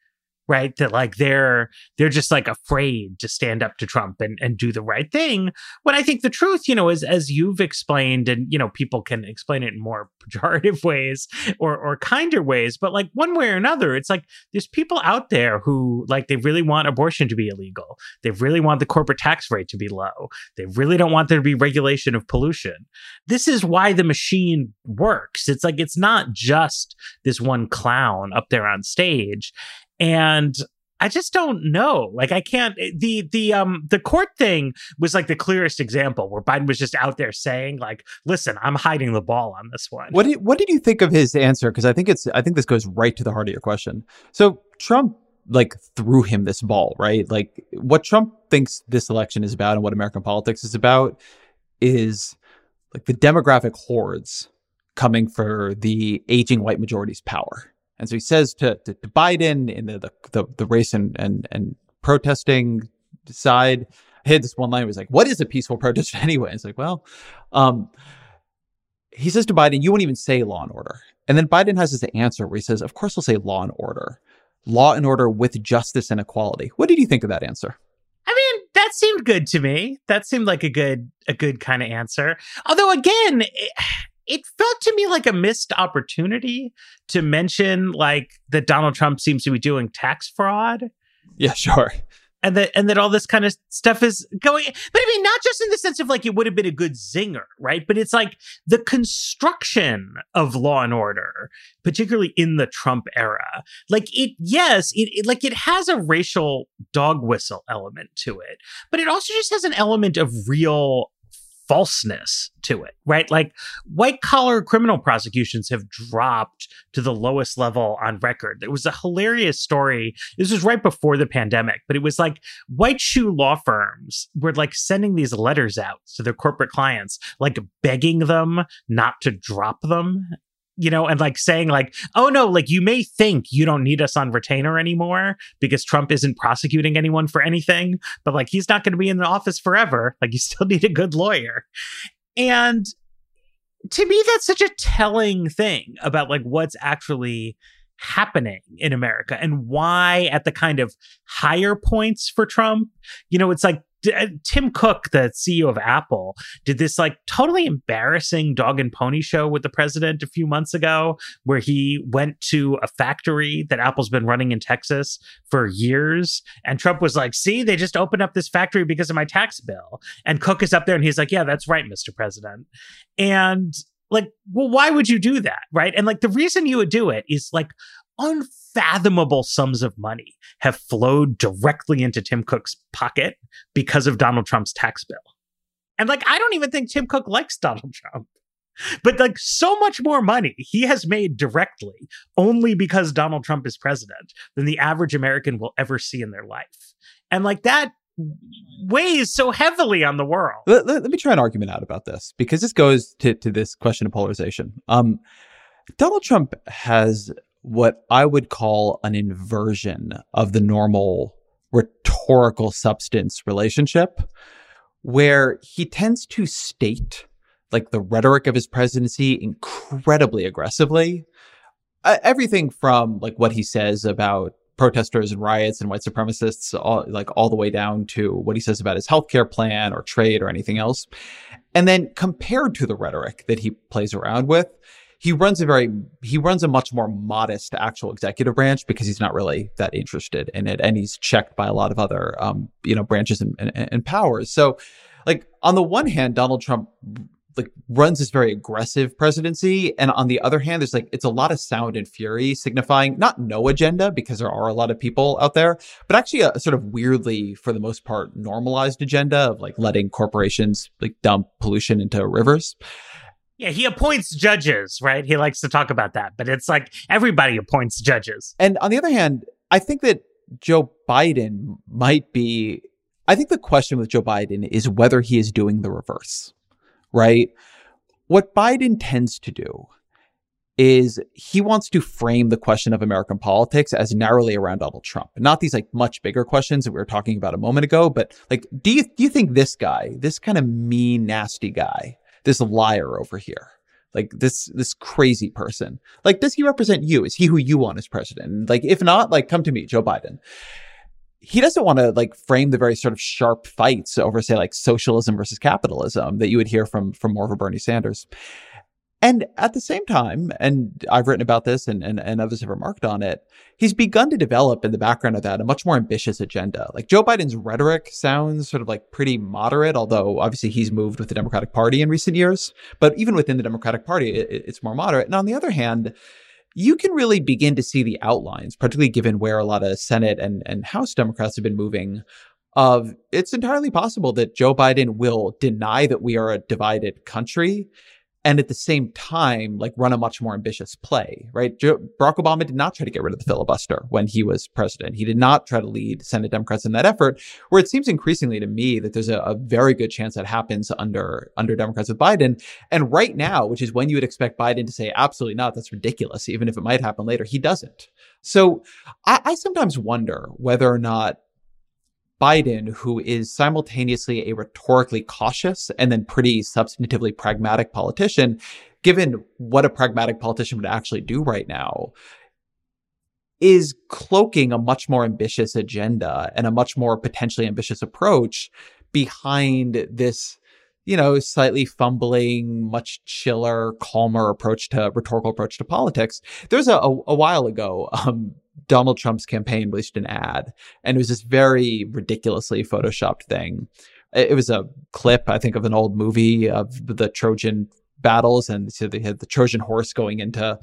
right? That like they're they're just like afraid to stand up to trump and and do the right thing. When i think the truth you know is as you've explained and you know people can explain it in more pejorative ways or or kinder ways but like one way or another it's like there's people out there who like they really want abortion to be illegal. They really want the corporate tax rate to be low. They really don't want there to be regulation of pollution. This is why the machine works. It's like it's not just this one clown up there on stage and I just don't know. Like I can't eh, the the um the court thing was like the clearest example where Biden was just out there saying like, "Listen, I'm hiding the ball on this one." What did what did you think of his answer? Because I think it's I think this goes right to the heart of your question. So Trump like threw him this ball, right? Like what Trump thinks this election is about and what American politics is about is like the demographic hordes coming for the aging white majority's power and so he says to, to, to Biden in the, the, the, race and, and, and protesting side, I had this one line He was like, what is a peaceful protest anyway? It's like, well, um, he says to Biden, you won't even say law and order. And then Biden has his answer where he says, of course he'll say law and order, law and order with justice and equality. What did you think of that answer? I mean, that seemed good to me. That seemed like a good, a good kind of answer. Although again, it felt to me like a missed opportunity to mention like that Donald Trump seems to be doing tax fraud. Yeah, sure. And that and that all this kind of stuff is going but I mean not just in the sense of like it would have been a good zinger, right? But it's like the construction of law and order, particularly in the Trump era. Like it yes, it, it like it has a racial dog whistle element to it, but it also just has an element of real falseness to it, right? Like white collar criminal prosecutions have dropped to the lowest level on record. There was a hilarious story. This was right before the pandemic, but it was like white shoe law firms were like sending these letters out to their corporate clients, like begging them not to drop them you know, and like saying like, oh no, like you may think you don't need us on retainer anymore because Trump isn't prosecuting anyone for anything, but like he's not going to be in the office forever. Like you still need a good lawyer. And to me, that's such a telling thing about like what's actually happening in America and why at the kind of higher points for Trump, you know, it's like Uh, Tim Cook, the CEO of Apple, did this like totally embarrassing dog and pony show with the president a few months ago, where he went to a factory that Apple's been running in Texas for years. And Trump was like, See, they just opened up this factory because of my tax bill. And Cook is up there and he's like, Yeah, that's right, Mr. President. And like, well, why would you do that? Right. And like, the reason you would do it is like, unfathomable sums of money have flowed directly into Tim Cook's pocket because of Donald Trump's tax bill. And like, I don't even think Tim Cook likes Donald Trump. But like so much more money he has made directly only because Donald Trump is president than the average American will ever see in their life. And like that weighs so heavily on the world. Let, let, let, me try an argument out about this because this goes to, to this question of polarization. Um, Donald Trump has what I would call an inversion of the normal rhetorical substance relationship, where he tends to state like the rhetoric of his presidency incredibly aggressively. Everything from like what he says about protesters and riots and white supremacists, all, like all the way down to what he says about his healthcare plan or trade or anything else. And then compared to the rhetoric that he plays around with, he runs a very he runs a much more modest actual executive branch because he's not really that interested in it and he's checked by a lot of other um, you know branches and, and, and powers. So like on the one hand donald trump like runs this very aggressive presidency and on the other hand there's like it's a lot of sound and fury signifying not no agenda because there are a lot of people out there but actually a, a sort of weirdly for the most part normalized agenda of like letting corporations like dump pollution into rivers Yeah, he appoints judges, right? He likes to talk about that, but it's like everybody appoints judges. And on the other hand, I think that Joe Biden might be. I think the question with Joe Biden is whether he is doing the reverse, right? What Biden tends to do is he wants to frame the question of American politics as narrowly around Donald Trump. Not these like much bigger questions that we were talking about a moment ago, but like, do you do you think this guy, this kind of mean, nasty guy, this liar over here, like this this crazy person. Like does he represent you? Is he who you want as president? Like if not like come to me joe biden. He doesn't want to like frame the very sort of sharp fights over say like socialism versus capitalism that you would hear from from more of a bernie sanders and at the same time, and I've written about this and, and, and others have remarked on it, he's begun to develop in the background of that a much more ambitious agenda. Like Joe Biden's rhetoric sounds sort of like pretty moderate, although obviously he's moved with the Democratic Party in recent years. But even within the Democratic Party, it, it's more moderate. And on the other hand, you can really begin to see the outlines, particularly given where a lot of Senate and, and House Democrats have been moving of it's entirely possible that Joe Biden will deny that we are a divided country and at the same time, like run a much more ambitious play, right? Joe, Barack Obama did not try to get rid of the filibuster when he was president. He did not try to lead Senate Democrats in that effort, where it seems increasingly to me that there's a, a very good chance that happens under, under Democrats with Biden. And right now, which is when you would expect Biden to say, absolutely not, that's ridiculous, even if it might happen later, he doesn't. So I, I sometimes wonder whether or not Biden, who is simultaneously a rhetorically cautious and then pretty substantively pragmatic politician, given what a pragmatic politician would actually do right now, is cloaking a much more ambitious agenda and a much more potentially ambitious approach behind this you know, slightly fumbling, much chiller, calmer approach to rhetorical approach to politics. There's a, a, a while ago, um, Donald Trump's campaign released an ad, and it was this very ridiculously photoshopped thing. It was a clip, I think, of an old movie of the Trojan battles, and so they had the Trojan horse going into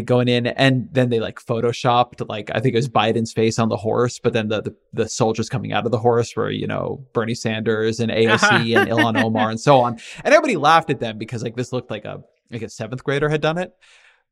going in and then they like photoshopped like i think it was biden's face on the horse but then the the, the soldiers coming out of the horse were you know bernie sanders and aoc and ilhan omar and so on. And everybody laughed at them because like this looked like a like a seventh grader had done it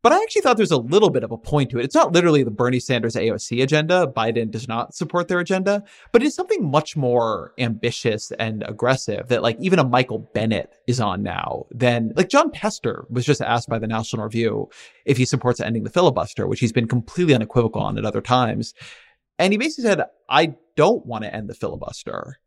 but I actually thought there's a little bit of a point to it. It's not literally the Bernie Sanders AOC agenda. Biden does not support their agenda, but it's something much more ambitious and aggressive that like even a Michael Bennet is on now. Then like Jon Tester was just asked by the National Review if he supports ending the filibuster, which he's been completely unequivocal on at other times. And he basically said, I don't want to end the filibuster.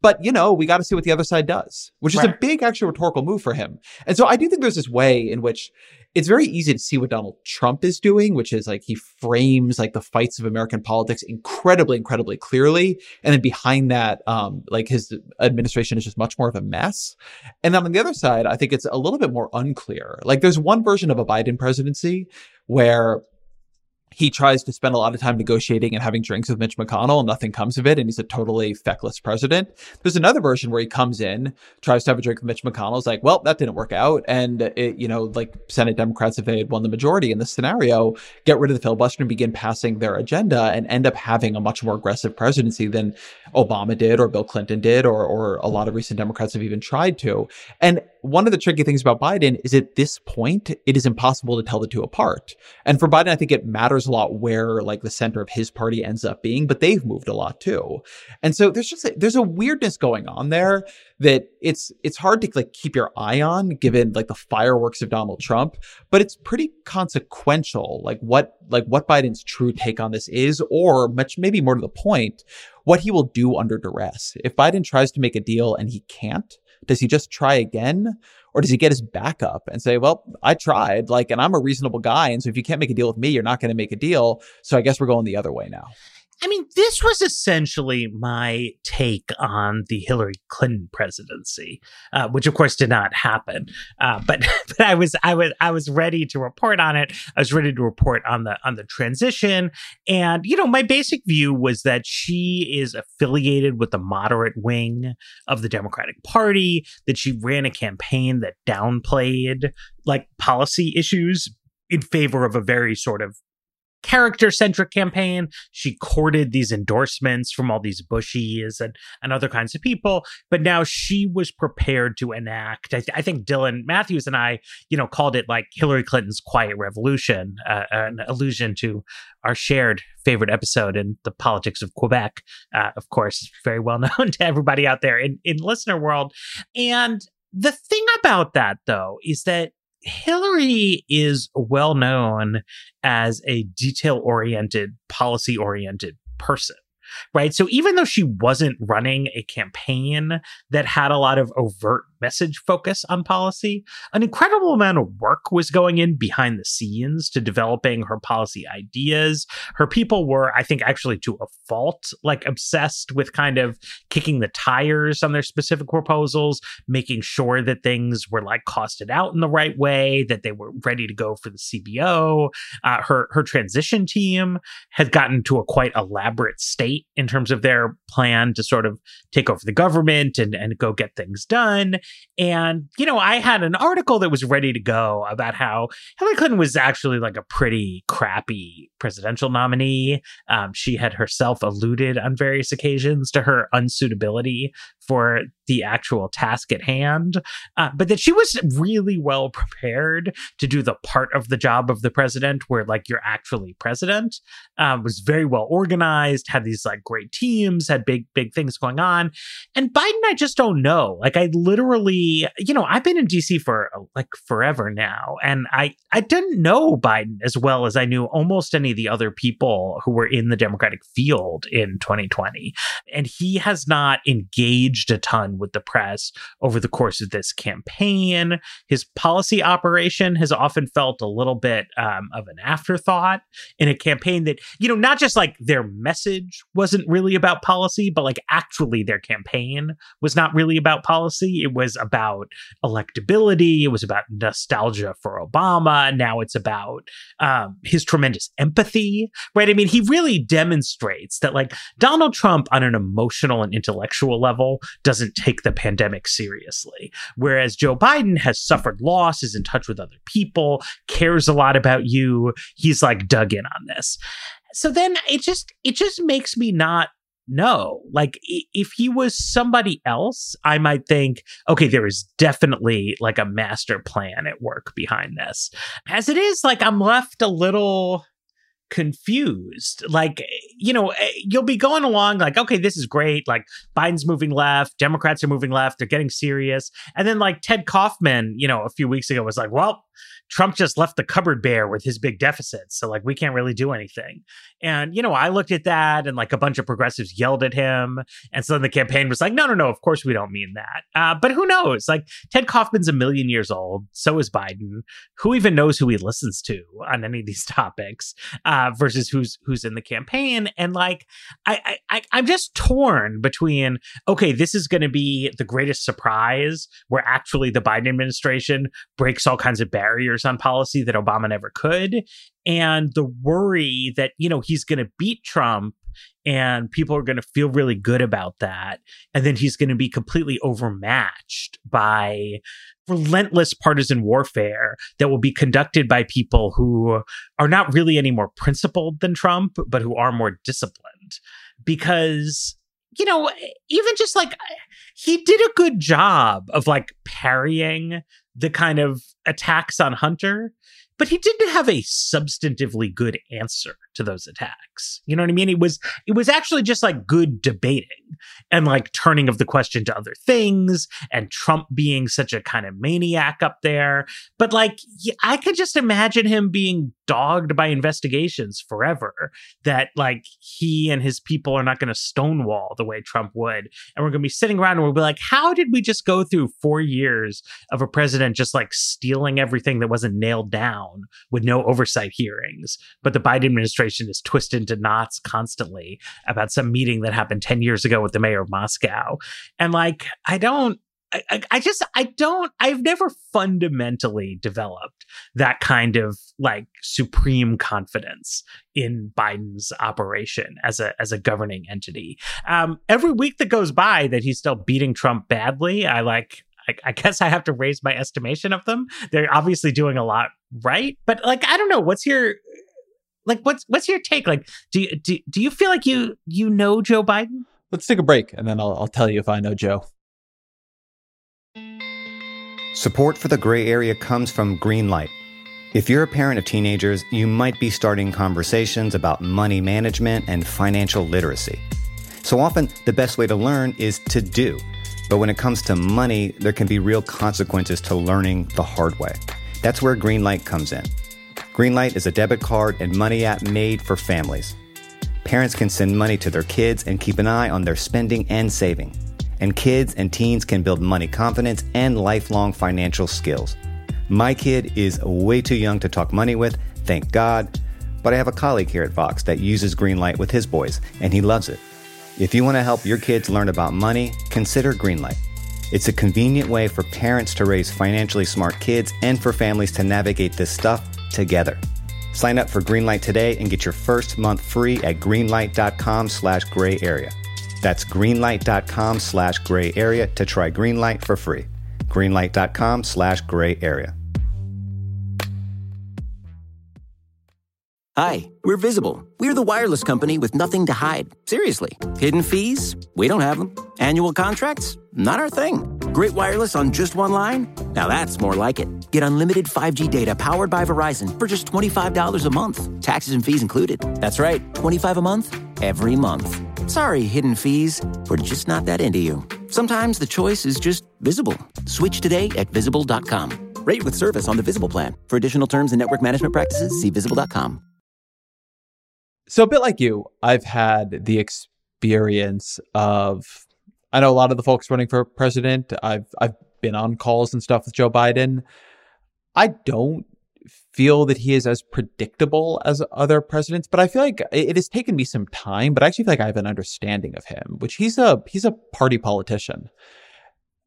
But, you know, we got to see what the other side does, which is right. a big, actual rhetorical move for him. And so I do think there's this way in which it's very easy to see what Donald Trump is doing, which is like he frames like the fights of American politics incredibly, incredibly clearly. And then behind that, um, like his administration is just much more of a mess. And then on the other side, I think it's a little bit more unclear. Like there's one version of a Biden presidency where he tries to spend a lot of time negotiating and having drinks with Mitch McConnell, and nothing comes of it, and he's a totally feckless president. There's another version where he comes in, tries to have a drink with Mitch McConnell, is like, well, that didn't work out, and it, you know, like Senate Democrats, if they had won the majority in this scenario, get rid of the filibuster and begin passing their agenda, and end up having a much more aggressive presidency than Obama did, or Bill Clinton did, or or a lot of recent Democrats have even tried to. And one of the tricky things about Biden is at this point, it is impossible to tell the two apart. And for Biden, I think it matters a lot where like the center of his party ends up being, but they've moved a lot too. And so there's just a, there's a weirdness going on there that it's it's hard to like keep your eye on given like the fireworks of Donald Trump, but it's pretty consequential like what like what Biden's true take on this is or much maybe more to the point, what he will do under duress. If Biden tries to make a deal and he can't, does he just try again? Or does he get his back up and say, well, I tried, like, and I'm a reasonable guy. And so if you can't make a deal with me, you're not going to make a deal. So I guess we're going the other way now. I mean, this was essentially my take on the Hillary Clinton presidency, uh, which of course did not happen. Uh, but but I was I was I was ready to report on it. I was ready to report on the on the transition, and you know, my basic view was that she is affiliated with the moderate wing of the Democratic Party. That she ran a campaign that downplayed like policy issues in favor of a very sort of character centric campaign. She courted these endorsements from all these Bushies and, and other kinds of people. But now she was prepared to enact. I, th- I think Dylan Matthews and I, you know, called it like Hillary Clinton's quiet revolution, uh, an allusion to our shared favorite episode in the politics of Quebec. Uh, of course, very well known to everybody out there in, in listener world. And the thing about that, though, is that Hillary is well known as a detail oriented, policy oriented person right? So even though she wasn't running a campaign that had a lot of overt message focus on policy, an incredible amount of work was going in behind the scenes to developing her policy ideas. Her people were, I think, actually to a fault, like obsessed with kind of kicking the tires on their specific proposals, making sure that things were like costed out in the right way, that they were ready to go for the CBO. Uh, her her transition team had gotten to a quite elaborate state in terms of their plan to sort of take over the government and, and go get things done. And, you know, I had an article that was ready to go about how Hillary Clinton was actually like a pretty crappy presidential nominee. Um, she had herself alluded on various occasions to her unsuitability for the actual task at hand, uh, but that she was really well prepared to do the part of the job of the president where, like, you're actually president. Um, was very well organized, had these like great teams, had big, big things going on. And Biden, I just don't know. Like, I literally, you know, I've been in DC for like forever now, and I I didn't know Biden as well as I knew almost any of the other people who were in the Democratic field in 2020, and he has not engaged a ton with the press over the course of this campaign. His policy operation has often felt a little bit um, of an afterthought in a campaign that, you know, not just like their message wasn't really about policy, but like actually their campaign was not really about policy. It was about electability, it was about nostalgia for Obama. Now it's about um, his tremendous empathy, right? I mean, he really demonstrates that like Donald Trump on an emotional and intellectual level doesn't take the pandemic seriously. Whereas Joe Biden has suffered loss, is in touch with other people, cares a lot about you. He's like dug in on this. So then it just it just makes me not know. Like if he was somebody else, I might think, okay, there is definitely like a master plan at work behind this. As it is, like I'm left a little confused. Like, you know, eh, you'll be going along like, okay, this is great. Like, Biden's moving left, Democrats are moving left, they're getting serious. And then, like, Ted Kaufman, you know, a few weeks ago was like, well, Trump just left the cupboard bare with his big deficits. So, like, we can't really do anything. And, you know, I looked at that and like a bunch of progressives yelled at him. And so then the campaign was like, no, no, no, of course we don't mean that. Uh, but who knows? Like, Ted Kaufman's a million years old. So is Biden. Who even knows who he listens to on any of these topics uh, versus who's who's in the campaign? And like, I, I, I'm just torn between, okay, this is going to be the greatest surprise where actually the Biden administration breaks all kinds of barriers on policy that Obama never could. And the worry that, you know, he's going to beat Trump and people are going to feel really good about that. And then he's going to be completely overmatched by relentless partisan warfare that will be conducted by people who are not really any more principled than Trump, but who are more disciplined. Because you know, even just like he did a good job of like parrying the kind of attacks on Hunter, but he didn't have a substantively good answer to those attacks. You know what I mean? It was it was actually just like good debating and like turning of the question to other things and Trump being such a kind of maniac up there. But like I could just imagine him being dogged by investigations forever that like he and his people are not going to stonewall the way Trump would. And we're going to be sitting around and we'll be like, how did we just go through 4 years of a president just like stealing everything that wasn't nailed down with no oversight hearings? But the Biden administration is twisted into knots constantly about some meeting that happened 10 years ago with the mayor of Moscow. And like, I don't, I, I, just I don't I've never fundamentally developed that kind of like supreme confidence in Biden's operation as a as a governing entity. Um, every week that goes by that he's still beating Trump badly, I like I, I guess I have to raise my estimation of them. They're obviously doing a lot right, but like I don't know. What's your like what's what's your take? Like do you do, do you feel like you you know Joe Biden? Let's take a break and then I'll I'll tell you if I know Joe. Support for the gray area comes from Greenlight. If you're a parent of teenagers, you might be starting conversations about money management and financial literacy. So often, the best way to learn is to do. But when it comes to money, there can be real consequences to learning the hard way. That's where Greenlight comes in. Greenlight is a debit card and money app made for families. Parents can send money to their kids and keep an eye on their spending and saving and kids and teens can build money confidence and lifelong financial skills. My kid is way too young to talk money with, thank God, but I have a colleague here at Vox that uses Greenlight with his boys, and he loves it. If you want to help your kids learn about money, consider Greenlight. It's a convenient way for parents to raise financially smart kids and for families to navigate this stuff together. Sign up for Greenlight today and get your first month free at greenlight.com slash gray area. That's greenlight.com slash gray area to try Greenlight for free. Greenlight.com slash gray area. Hi, we're Visible. We're the wireless company with nothing to hide. Seriously. Hidden fees? We don't have them. Annual contracts? Not our thing. Great wireless on just one line? Now that's more like it. Get unlimited 5G data powered by Verizon for just $25 a month. Taxes and fees included. That's right, 25 a month, every month. Sorry, hidden fees. We're just not that into you. Sometimes the choice is just visible. Switch today at visible.com. Rate with service on the Visible plan. For additional terms and network management practices, see visible.com. So, a bit like you, I've had the experience of I know a lot of the folks running for president. I've I've been on calls and stuff with Joe Biden. I don't feel that he is as predictable as other presidents, but I feel like it has taken me some time, but I actually feel like I have an understanding of him, which he's a he's a party politician.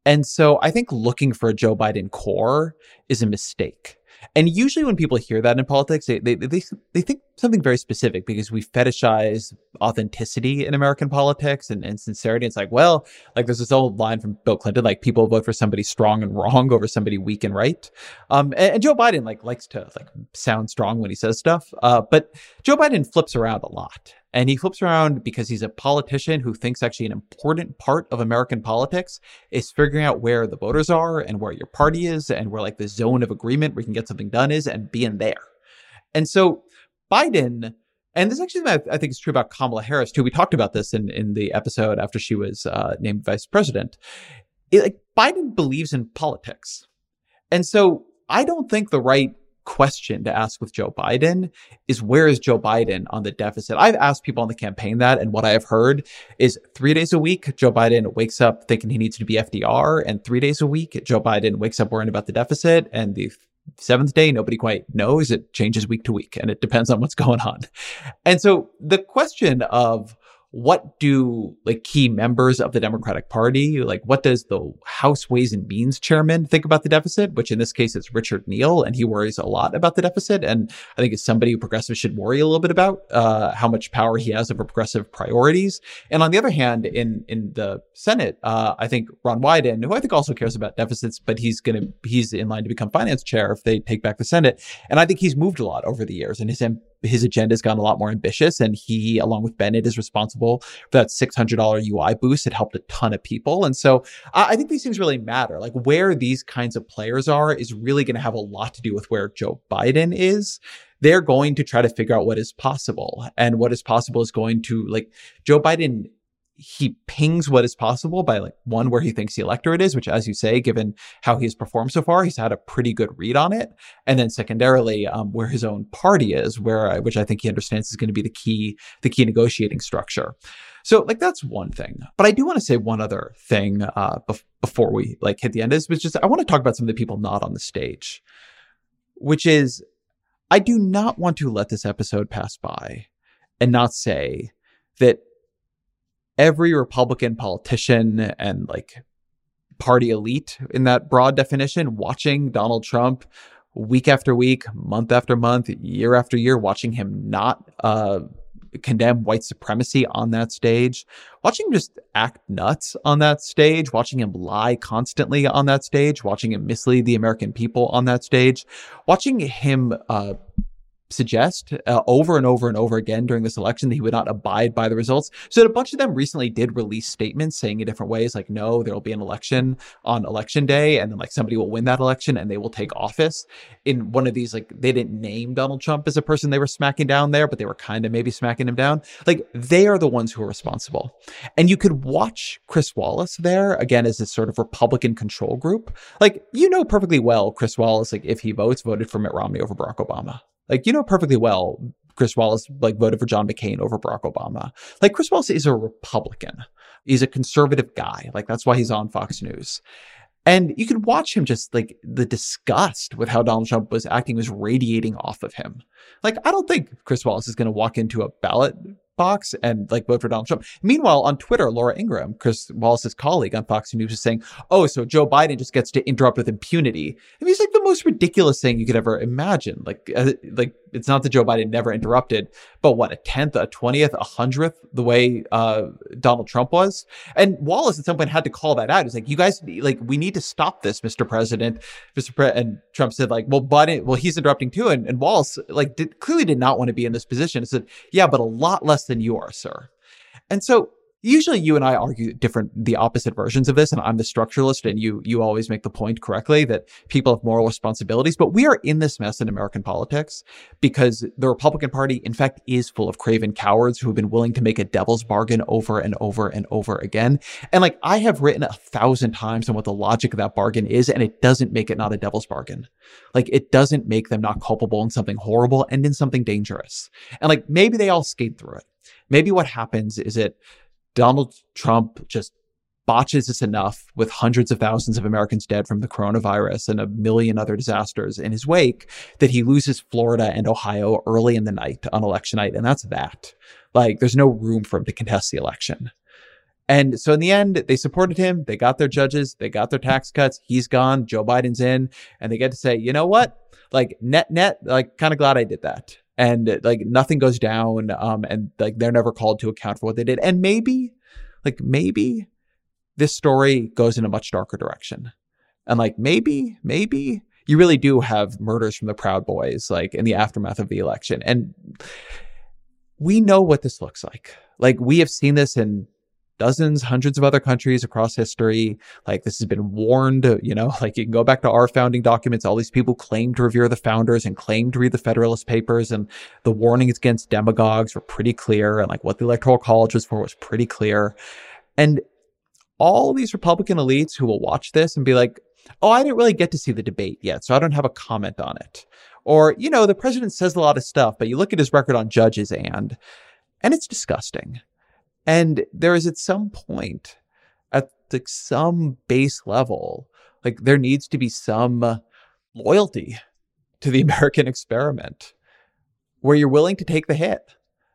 And so I think looking for a Joe Biden core is a mistake. And usually when people hear that in politics, they, they, they, they think something very specific because we fetishize authenticity in American politics and, and sincerity. It's like, well, like there's this old line from Bill Clinton, like people vote for somebody strong and wrong over somebody weak and right. Um, and, and Joe Biden like likes to like sound strong when he says stuff. Uh, but Joe Biden flips around a lot. And he flips around because he's a politician who thinks actually an important part of American politics is figuring out where the voters are and where your party is and where like the zone of agreement where you can get something done is and being there. And so Biden, and this actually I, think is true about Kamala Harris too. We talked about this in, in the episode after she was uh, named vice president. It, like Biden believes in politics. And so I don't think the right question to ask with Joe Biden is where is Joe Biden on the deficit? I've asked people on the campaign that, and what I have heard is three days a week, Joe Biden wakes up thinking he needs to be FDR, and three days a week, Joe Biden wakes up worrying about the deficit, and the seventh day, nobody quite knows. It changes week to week, and it depends on what's going on. And so the question of what do like key members of the Democratic Party, like what does the House Ways and Means chairman think about the deficit, which in this case is Richard Neal, and he worries a lot about the deficit. And I think it's somebody who progressives should worry a little bit about uh, how much power he has over progressive priorities. And on the other hand, in in the Senate, uh, I think Ron Wyden, who I think also cares about deficits, but he's gonna he's in line to become finance chair if they take back the Senate. And I think he's moved a lot over the years, and his his agenda has gotten a lot more ambitious. And he, along with Bennet, is responsible for that $600 UI boost. It helped a ton of people. And so I think these things really matter. Like where these kinds of players are is really going to have a lot to do with where Joe Biden is they're going to try to figure out what is possible. And what is possible is going to like Joe Biden he pings what is possible by like one where he thinks the electorate is, which, as you say, given how he's performed so far, he's had a pretty good read on it. And then secondarily, um, where his own party is, where which I think he understands is going to be the key, the key negotiating structure. So like that's one thing. But I do want to say one other thing uh, bef- before we like hit the end. Is just I want to talk about some of the people not on the stage, which is I do not want to let this episode pass by and not say that every Republican politician and like party elite in that broad definition watching Donald Trump week after week, month after month, year after year, watching him not uh, condemn white supremacy on that stage, watching him just act nuts on that stage, watching him lie constantly on that stage, watching him mislead the American people on that stage, watching him uh, suggest uh, over and over and over again during this election that he would not abide by the results. So a bunch of them recently did release statements saying in different ways, like, no, there will be an election on election day, and then like somebody will win that election and they will take office. In one of these, like, they didn't name Donald Trump as a person they were smacking down there, but they were kind of maybe smacking him down. Like, they are the ones who are responsible. And you could watch Chris Wallace there again as this sort of Republican control group. Like, you know perfectly well, Chris Wallace, like, if he votes, voted for Mitt Romney over Barack Obama. Like, you know perfectly well, Chris Wallace like voted for John McCain over Barack Obama. Like Chris Wallace is a Republican. He's a conservative guy. Like that's why he's on Fox News. And you could watch him just like the disgust with how Donald Trump was acting was radiating off of him. Like, I don't think Chris Wallace is going to walk into a ballot box and like vote for Donald Trump. Meanwhile, on Twitter, Laura Ingraham, Chris Wallace's colleague on Fox News, is saying, "Oh, so Joe Biden just gets to interrupt with impunity." I mean, it's like the most ridiculous thing you could ever imagine. Like, uh, like it's not that Joe Biden never interrupted, but what a tenth, a twentieth, a hundredth the way uh, Donald Trump was. And Wallace at some point had to call that out. He's like, "You guys, like, we need to stop this, Mr. President." Mr. Pre- and Trump said, "Like, well, Biden, well, he's interrupting too." And, and Wallace, like, did, clearly did not want to be in this position. He said, "Yeah, but a lot less than you are, sir." And so usually you and I argue different, the opposite versions of this, and I'm the structuralist, and you you always make the point correctly that people have moral responsibilities. But we are in this mess in American politics because the Republican Party, in fact, is full of craven cowards who have been willing to make a devil's bargain over and over and over again. And like I have written a thousand times on what the logic of that bargain is, and it doesn't make it not a devil's bargain. Like it doesn't make them not culpable in something horrible and in something dangerous. And like maybe they all skate through it. Maybe what happens is that Donald Trump just botches this enough with hundreds of thousands of Americans dead from the coronavirus and a million other disasters in his wake that he loses Florida and Ohio early in the night on election night. And that's that. Like, there's no room for him to contest the election. And so in the end, they supported him. They got their judges. They got their tax cuts. He's gone. Joe Biden's in. And they get to say, you know what? Like, net, net, like, kind of glad I did that and like nothing goes down um and like they're never called to account for what they did. And maybe like maybe this story goes in a much darker direction. And like maybe maybe you really do have murders from the proud boys like in the aftermath of the election. And we know what this looks like. Like we have seen this in dozens, hundreds of other countries across history. Like this has been warned, you know, like you can go back to our founding documents. All these people claim to revere the founders and claim to read the Federalist Papers and the warnings against demagogues were pretty clear. And like what the Electoral College was for was pretty clear. And all these Republican elites who will watch this and be like, oh, I didn't really get to see the debate yet, so I don't have a comment on it. Or, you know, the president says a lot of stuff, but you look at his record on judges and, and it's disgusting. And there is at some point, at like some base level, like there needs to be some uh, loyalty to the American experiment where you're willing to take the hit.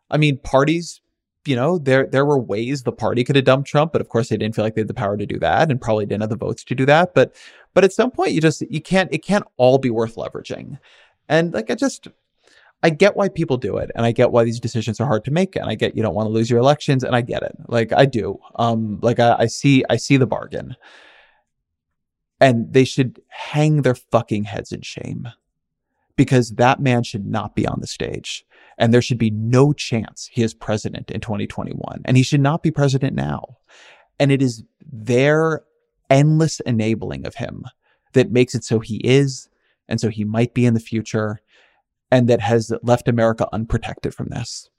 I mean, parties, you know, there there were ways the party could have dumped Trump, but of course they didn't feel like they had the power to do that and probably didn't have the votes to do that. But but at some point you just you can't it can't all be worth leveraging. And like I just I get why people do it and I get why these decisions are hard to make and I get you don't want to lose your elections and I get it. Like I do. Um like I, I see I see the bargain. And they should hang their fucking heads in shame. Because that man should not be on the stage. And there should be no chance he is president in 2021. And he should not be president now. And it is their endless enabling of him that makes it so he is and so he might be in the future and that has left America unprotected from this.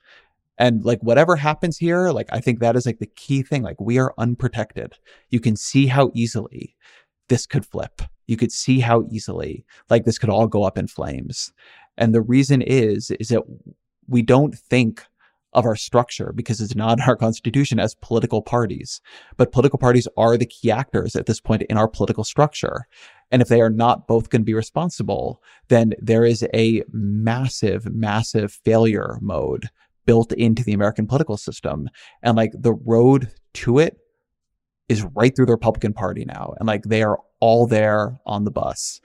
And like whatever happens here, like I think that is like the key thing. Like we are unprotected. You can see how easily this could flip. You could see how easily like this could all go up in flames. And the reason is, is that we don't think of our structure because it's not our constitution as political parties. But political parties are the key actors at this point in our political structure. And if they are not both going to be responsible, then there is a massive, massive failure mode built into the American political system. And like the road to it is right through the Republican Party now. And like they are all there on the bus,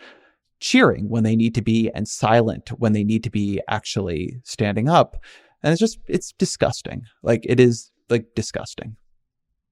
cheering when they need to be and silent when they need to be actually standing up. And it's just, it's disgusting. Like it is like disgusting.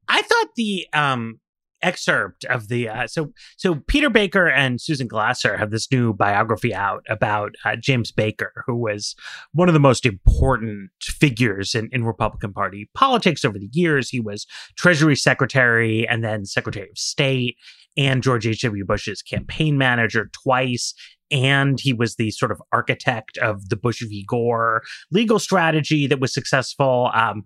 I thought the um excerpt of the uh, so so Peter Baker and Susan Glasser have this new biography out about uh, James Baker, who was one of the most important figures in, in Republican Party politics over the years. He was Treasury Secretary and then Secretary of State and George H.W. Bush's campaign manager twice. And he was the sort of architect of the Bush v. Gore legal strategy that was successful. Um,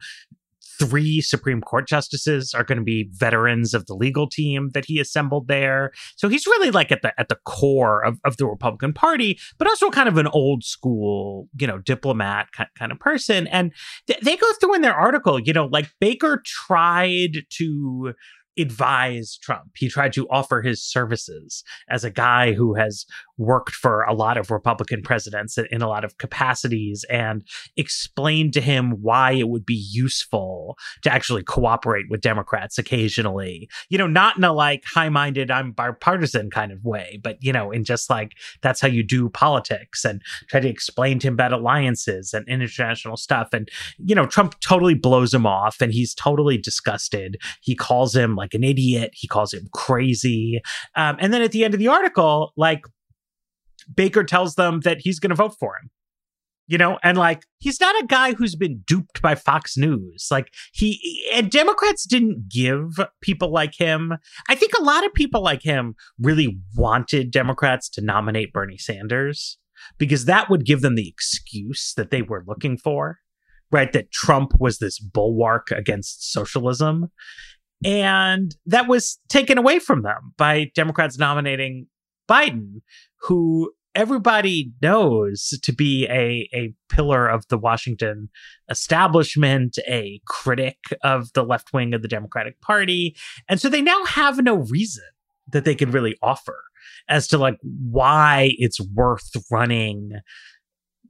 three Supreme Court justices are going to be veterans of the legal team that he assembled there. So he's really like at the at the core of, of the Republican Party, but also kind of an old school, you know, diplomat kind of person. And th- they go through in their article, you know, like Baker tried to advise Trump. He tried to offer his services as a guy who has worked for a lot of Republican presidents in a lot of capacities and explained to him why it would be useful to actually cooperate with Democrats occasionally. You know, not in a like high minded, I'm bipartisan kind of way, but, you know, in just like that's how you do politics and try to explain to him about alliances and international stuff. And, you know, Trump totally blows him off and he's totally disgusted. He calls him like an idiot, he calls him crazy. Um, and then at the end of the article, like, Baker tells them that he's going to vote for him. You know, and like he's not a guy who's been duped by Fox News. Like he and Democrats didn't give people like him. I think a lot of people like him really wanted Democrats to nominate Bernie Sanders because that would give them the excuse that they were looking for, right? That Trump was this bulwark against socialism. And that was taken away from them by Democrats nominating Biden, who everybody knows to be a, a pillar of the Washington establishment, a critic of the left wing of the Democratic Party. And so they now have no reason that they can really offer as to like why it's worth running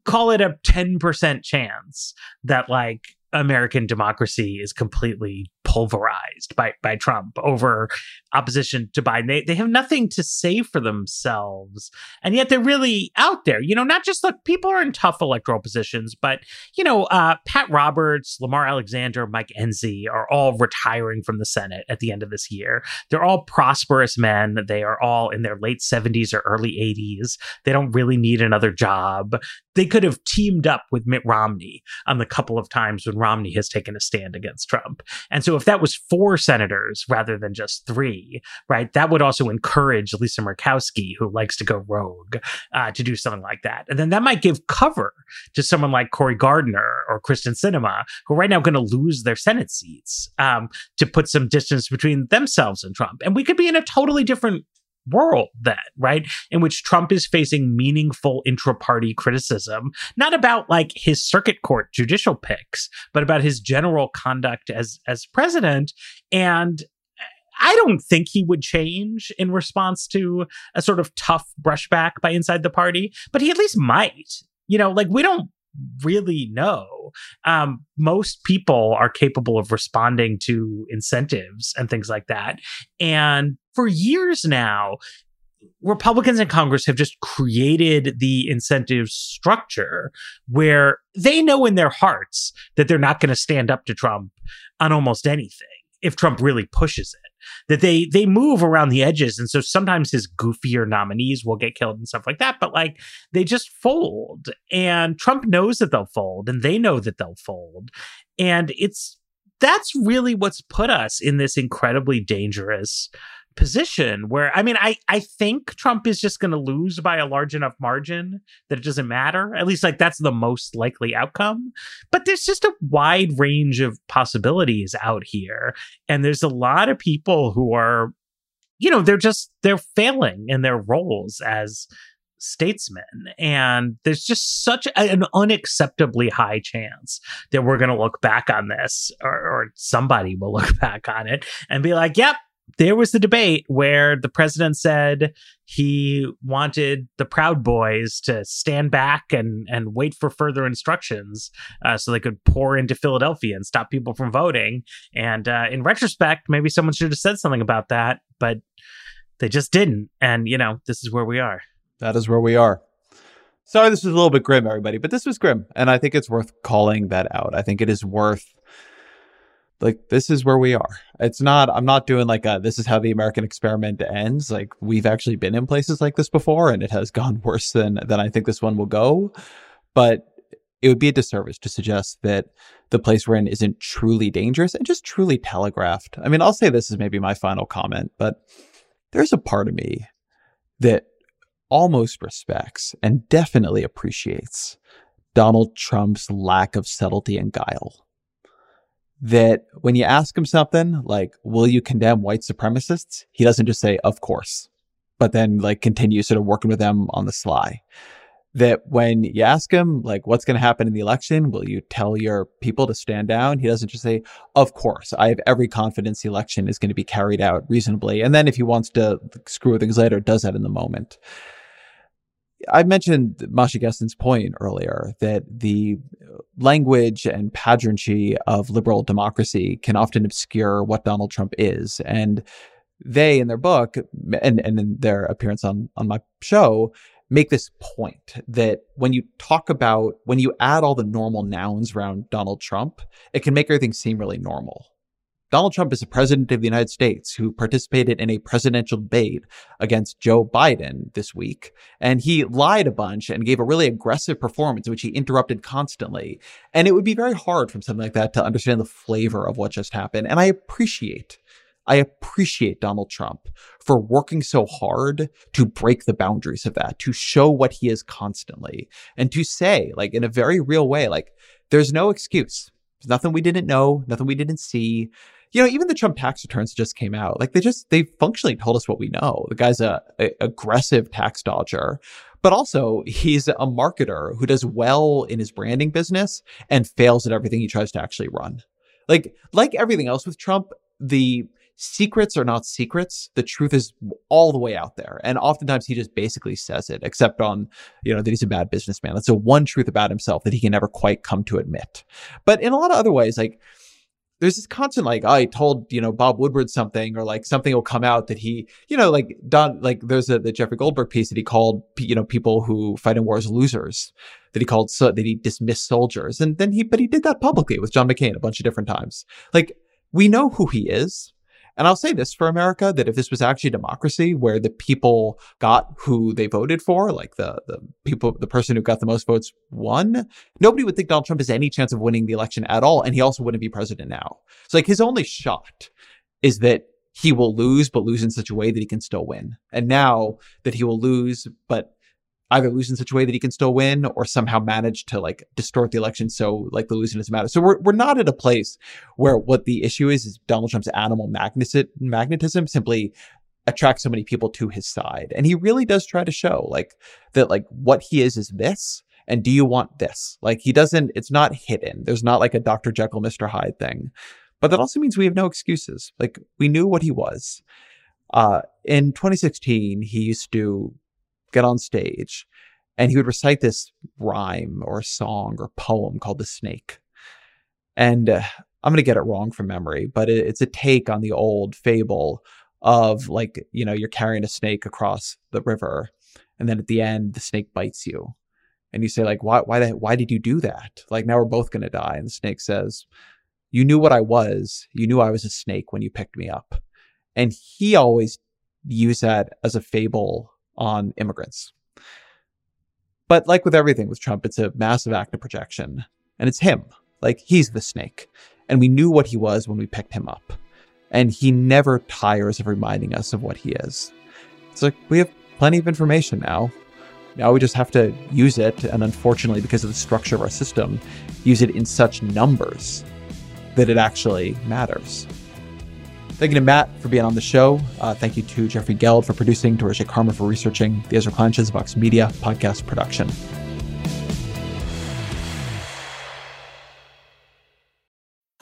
call it a 10% chance that like American democracy is completely pulverized by by Trump over opposition to Biden. They they have nothing to say for themselves, and yet they're really out there. You know, not just look, people are in tough electoral positions, but you know, uh, Pat Roberts, Lamar Alexander, Mike Enzi are all retiring from the Senate at the end of this year. They're all prosperous men. They are all in their late seventies or early eighties. They don't really need another job. They could have teamed up with Mitt Romney on the couple of times when Romney has taken a stand against Trump. And so if that was four senators rather than just three, right, that would also encourage Lisa Murkowski, who likes to go rogue, uh, to do something like that. And then that might give cover to someone like Cory Gardner or Kyrsten Sinema, who are right now going to lose their Senate seats um, to put some distance between themselves and Trump. And we could be in a totally different world that right in which trump is facing meaningful intra-party criticism not about like his circuit court judicial picks but about his general conduct as as president and I don't think he would change in response to a sort of tough brushback by inside the party, but he at least might. You know, like we don't really know. Um, most people are capable of responding to incentives and things like that. And for years now, Republicans in Congress have just created the incentive structure where they know in their hearts that they're not going to stand up to Trump on almost anything if Trump really pushes it that they they move around the edges. And so sometimes his goofier nominees will get killed and stuff like that but like they just fold. And Trump knows that they'll fold and they know that they'll fold. And it's that's really what's put us in this incredibly dangerous position where I mean I I think Trump is just going to lose by a large enough margin that it doesn't matter. At least like that's the most likely outcome. But there's just a wide range of possibilities out here and there's a lot of people who are you know, they're just they're failing in their roles as statesmen and there's just such an unacceptably high chance that we're going to look back on this or, or somebody will look back on it and be like yep there was the debate where the president said he wanted the Proud Boys to stand back and and wait for further instructions uh, so they could pour into Philadelphia and stop people from voting. And uh, in retrospect, maybe someone should have said something about that, but they just didn't. And you know, this is where we are. That is where we are. Sorry, this was a little bit grim, everybody, but this was grim, and I think it's worth calling that out. I think it is worth like this is where we are. It's not I'm not doing like a this is how the American experiment ends. Like we've actually been in places like this before and it has gone worse than than I think this one will go. But it would be a disservice to suggest that the place we're in isn't truly dangerous and just truly telegraphed. I mean, I'll say this is maybe my final comment, but there's a part of me that almost respects and definitely appreciates Donald Trump's lack of subtlety and guile that when you ask him something like, will you condemn white supremacists? He doesn't just say, of course, but then like continue sort of working with them on the sly. That when you ask him, like, what's going to happen in the election? Will you tell your people to stand down? He doesn't just say, of course, I have every confidence the election is going to be carried out reasonably. And then if he wants to screw things later, does that in the moment. I mentioned Masha Gessen's point earlier that the language and pageantry of liberal democracy can often obscure what Donald Trump is. And they, in their book and, and in their appearance on, on my show, make this point that when you talk about, when you add all the normal nouns around Donald Trump, it can make everything seem really normal. Donald Trump is the president of the United States who participated in a presidential debate against Joe Biden this week. And he lied a bunch and gave a really aggressive performance, which he interrupted constantly. And it would be very hard from something like that to understand the flavor of what just happened. And I appreciate I appreciate Donald Trump for working so hard to break the boundaries of that, to show what he is constantly, and to say, like, in a very real way, like, there's no excuse. There's nothing we didn't know, nothing we didn't see you know, even the Trump tax returns just came out. Like they just they functionally told us what we know. The guy's a, a aggressive tax dodger, but also he's a marketer who does well in his branding business and fails at everything he tries to actually run. Like like everything else with Trump, the secrets are not secrets. The truth is all the way out there. And oftentimes he just basically says it, except on, you know, that he's a bad businessman. That's the one truth about himself that he can never quite come to admit. But in a lot of other ways, like there's this constant like I told you know Bob Woodward something or like something will come out that he you know like done like there's a the Jeffrey Goldberg piece that he called you know people who fight in wars losers that he called so that he dismissed soldiers. And then he but he did that publicly with John McCain a bunch of different times. Like we know who he is and I'll say this for America that if this was actually democracy where the people got who they voted for, like the, the people, the person who got the most votes won, nobody would think Donald Trump has any chance of winning the election at all. And he also wouldn't be president now. So like his only shot is that he will lose, but lose in such a way that he can still win. And now that he will lose, but either lose in such a way that he can still win or somehow manage to like distort the election so like the losing doesn't matter. So we're, we're not at a place where what the issue is is Donald Trump's animal magnetism simply attracts so many people to his side. And he really does try to show like that like what he is is this. And do you want this? Like he doesn't, it's not hidden. There's not like a Dr. Jekyll, Mr. Hyde thing. But that also means we have no excuses. Like we knew what he was. Uh, in 2016, he used to get on stage and he would recite this rhyme or song or poem called The Snake. And uh, I'm going to get it wrong from memory, but it, it's a take on the old fable of like, you know, you're carrying a snake across the river and then at the end the snake bites you. And you say like, why, why, the, why did you do that? Like now we're both going to die. And the snake says, you knew what I was. You knew I was a snake when you picked me up. And he always used that as a fable on immigrants. But like with everything with Trump, it's a massive act of projection. And it's him. Like he's the snake. And we knew what he was when we picked him up. And he never tires of reminding us of what he is. It's like we have plenty of information now. Now we just have to use it. And unfortunately, because of the structure of our system, use it in such numbers that it actually matters. Thank you to Matt for being on the show. Uh, thank you to Jeffrey Geld for producing, to Roge Karma for researching, the Ezra Klein Vox Media podcast production.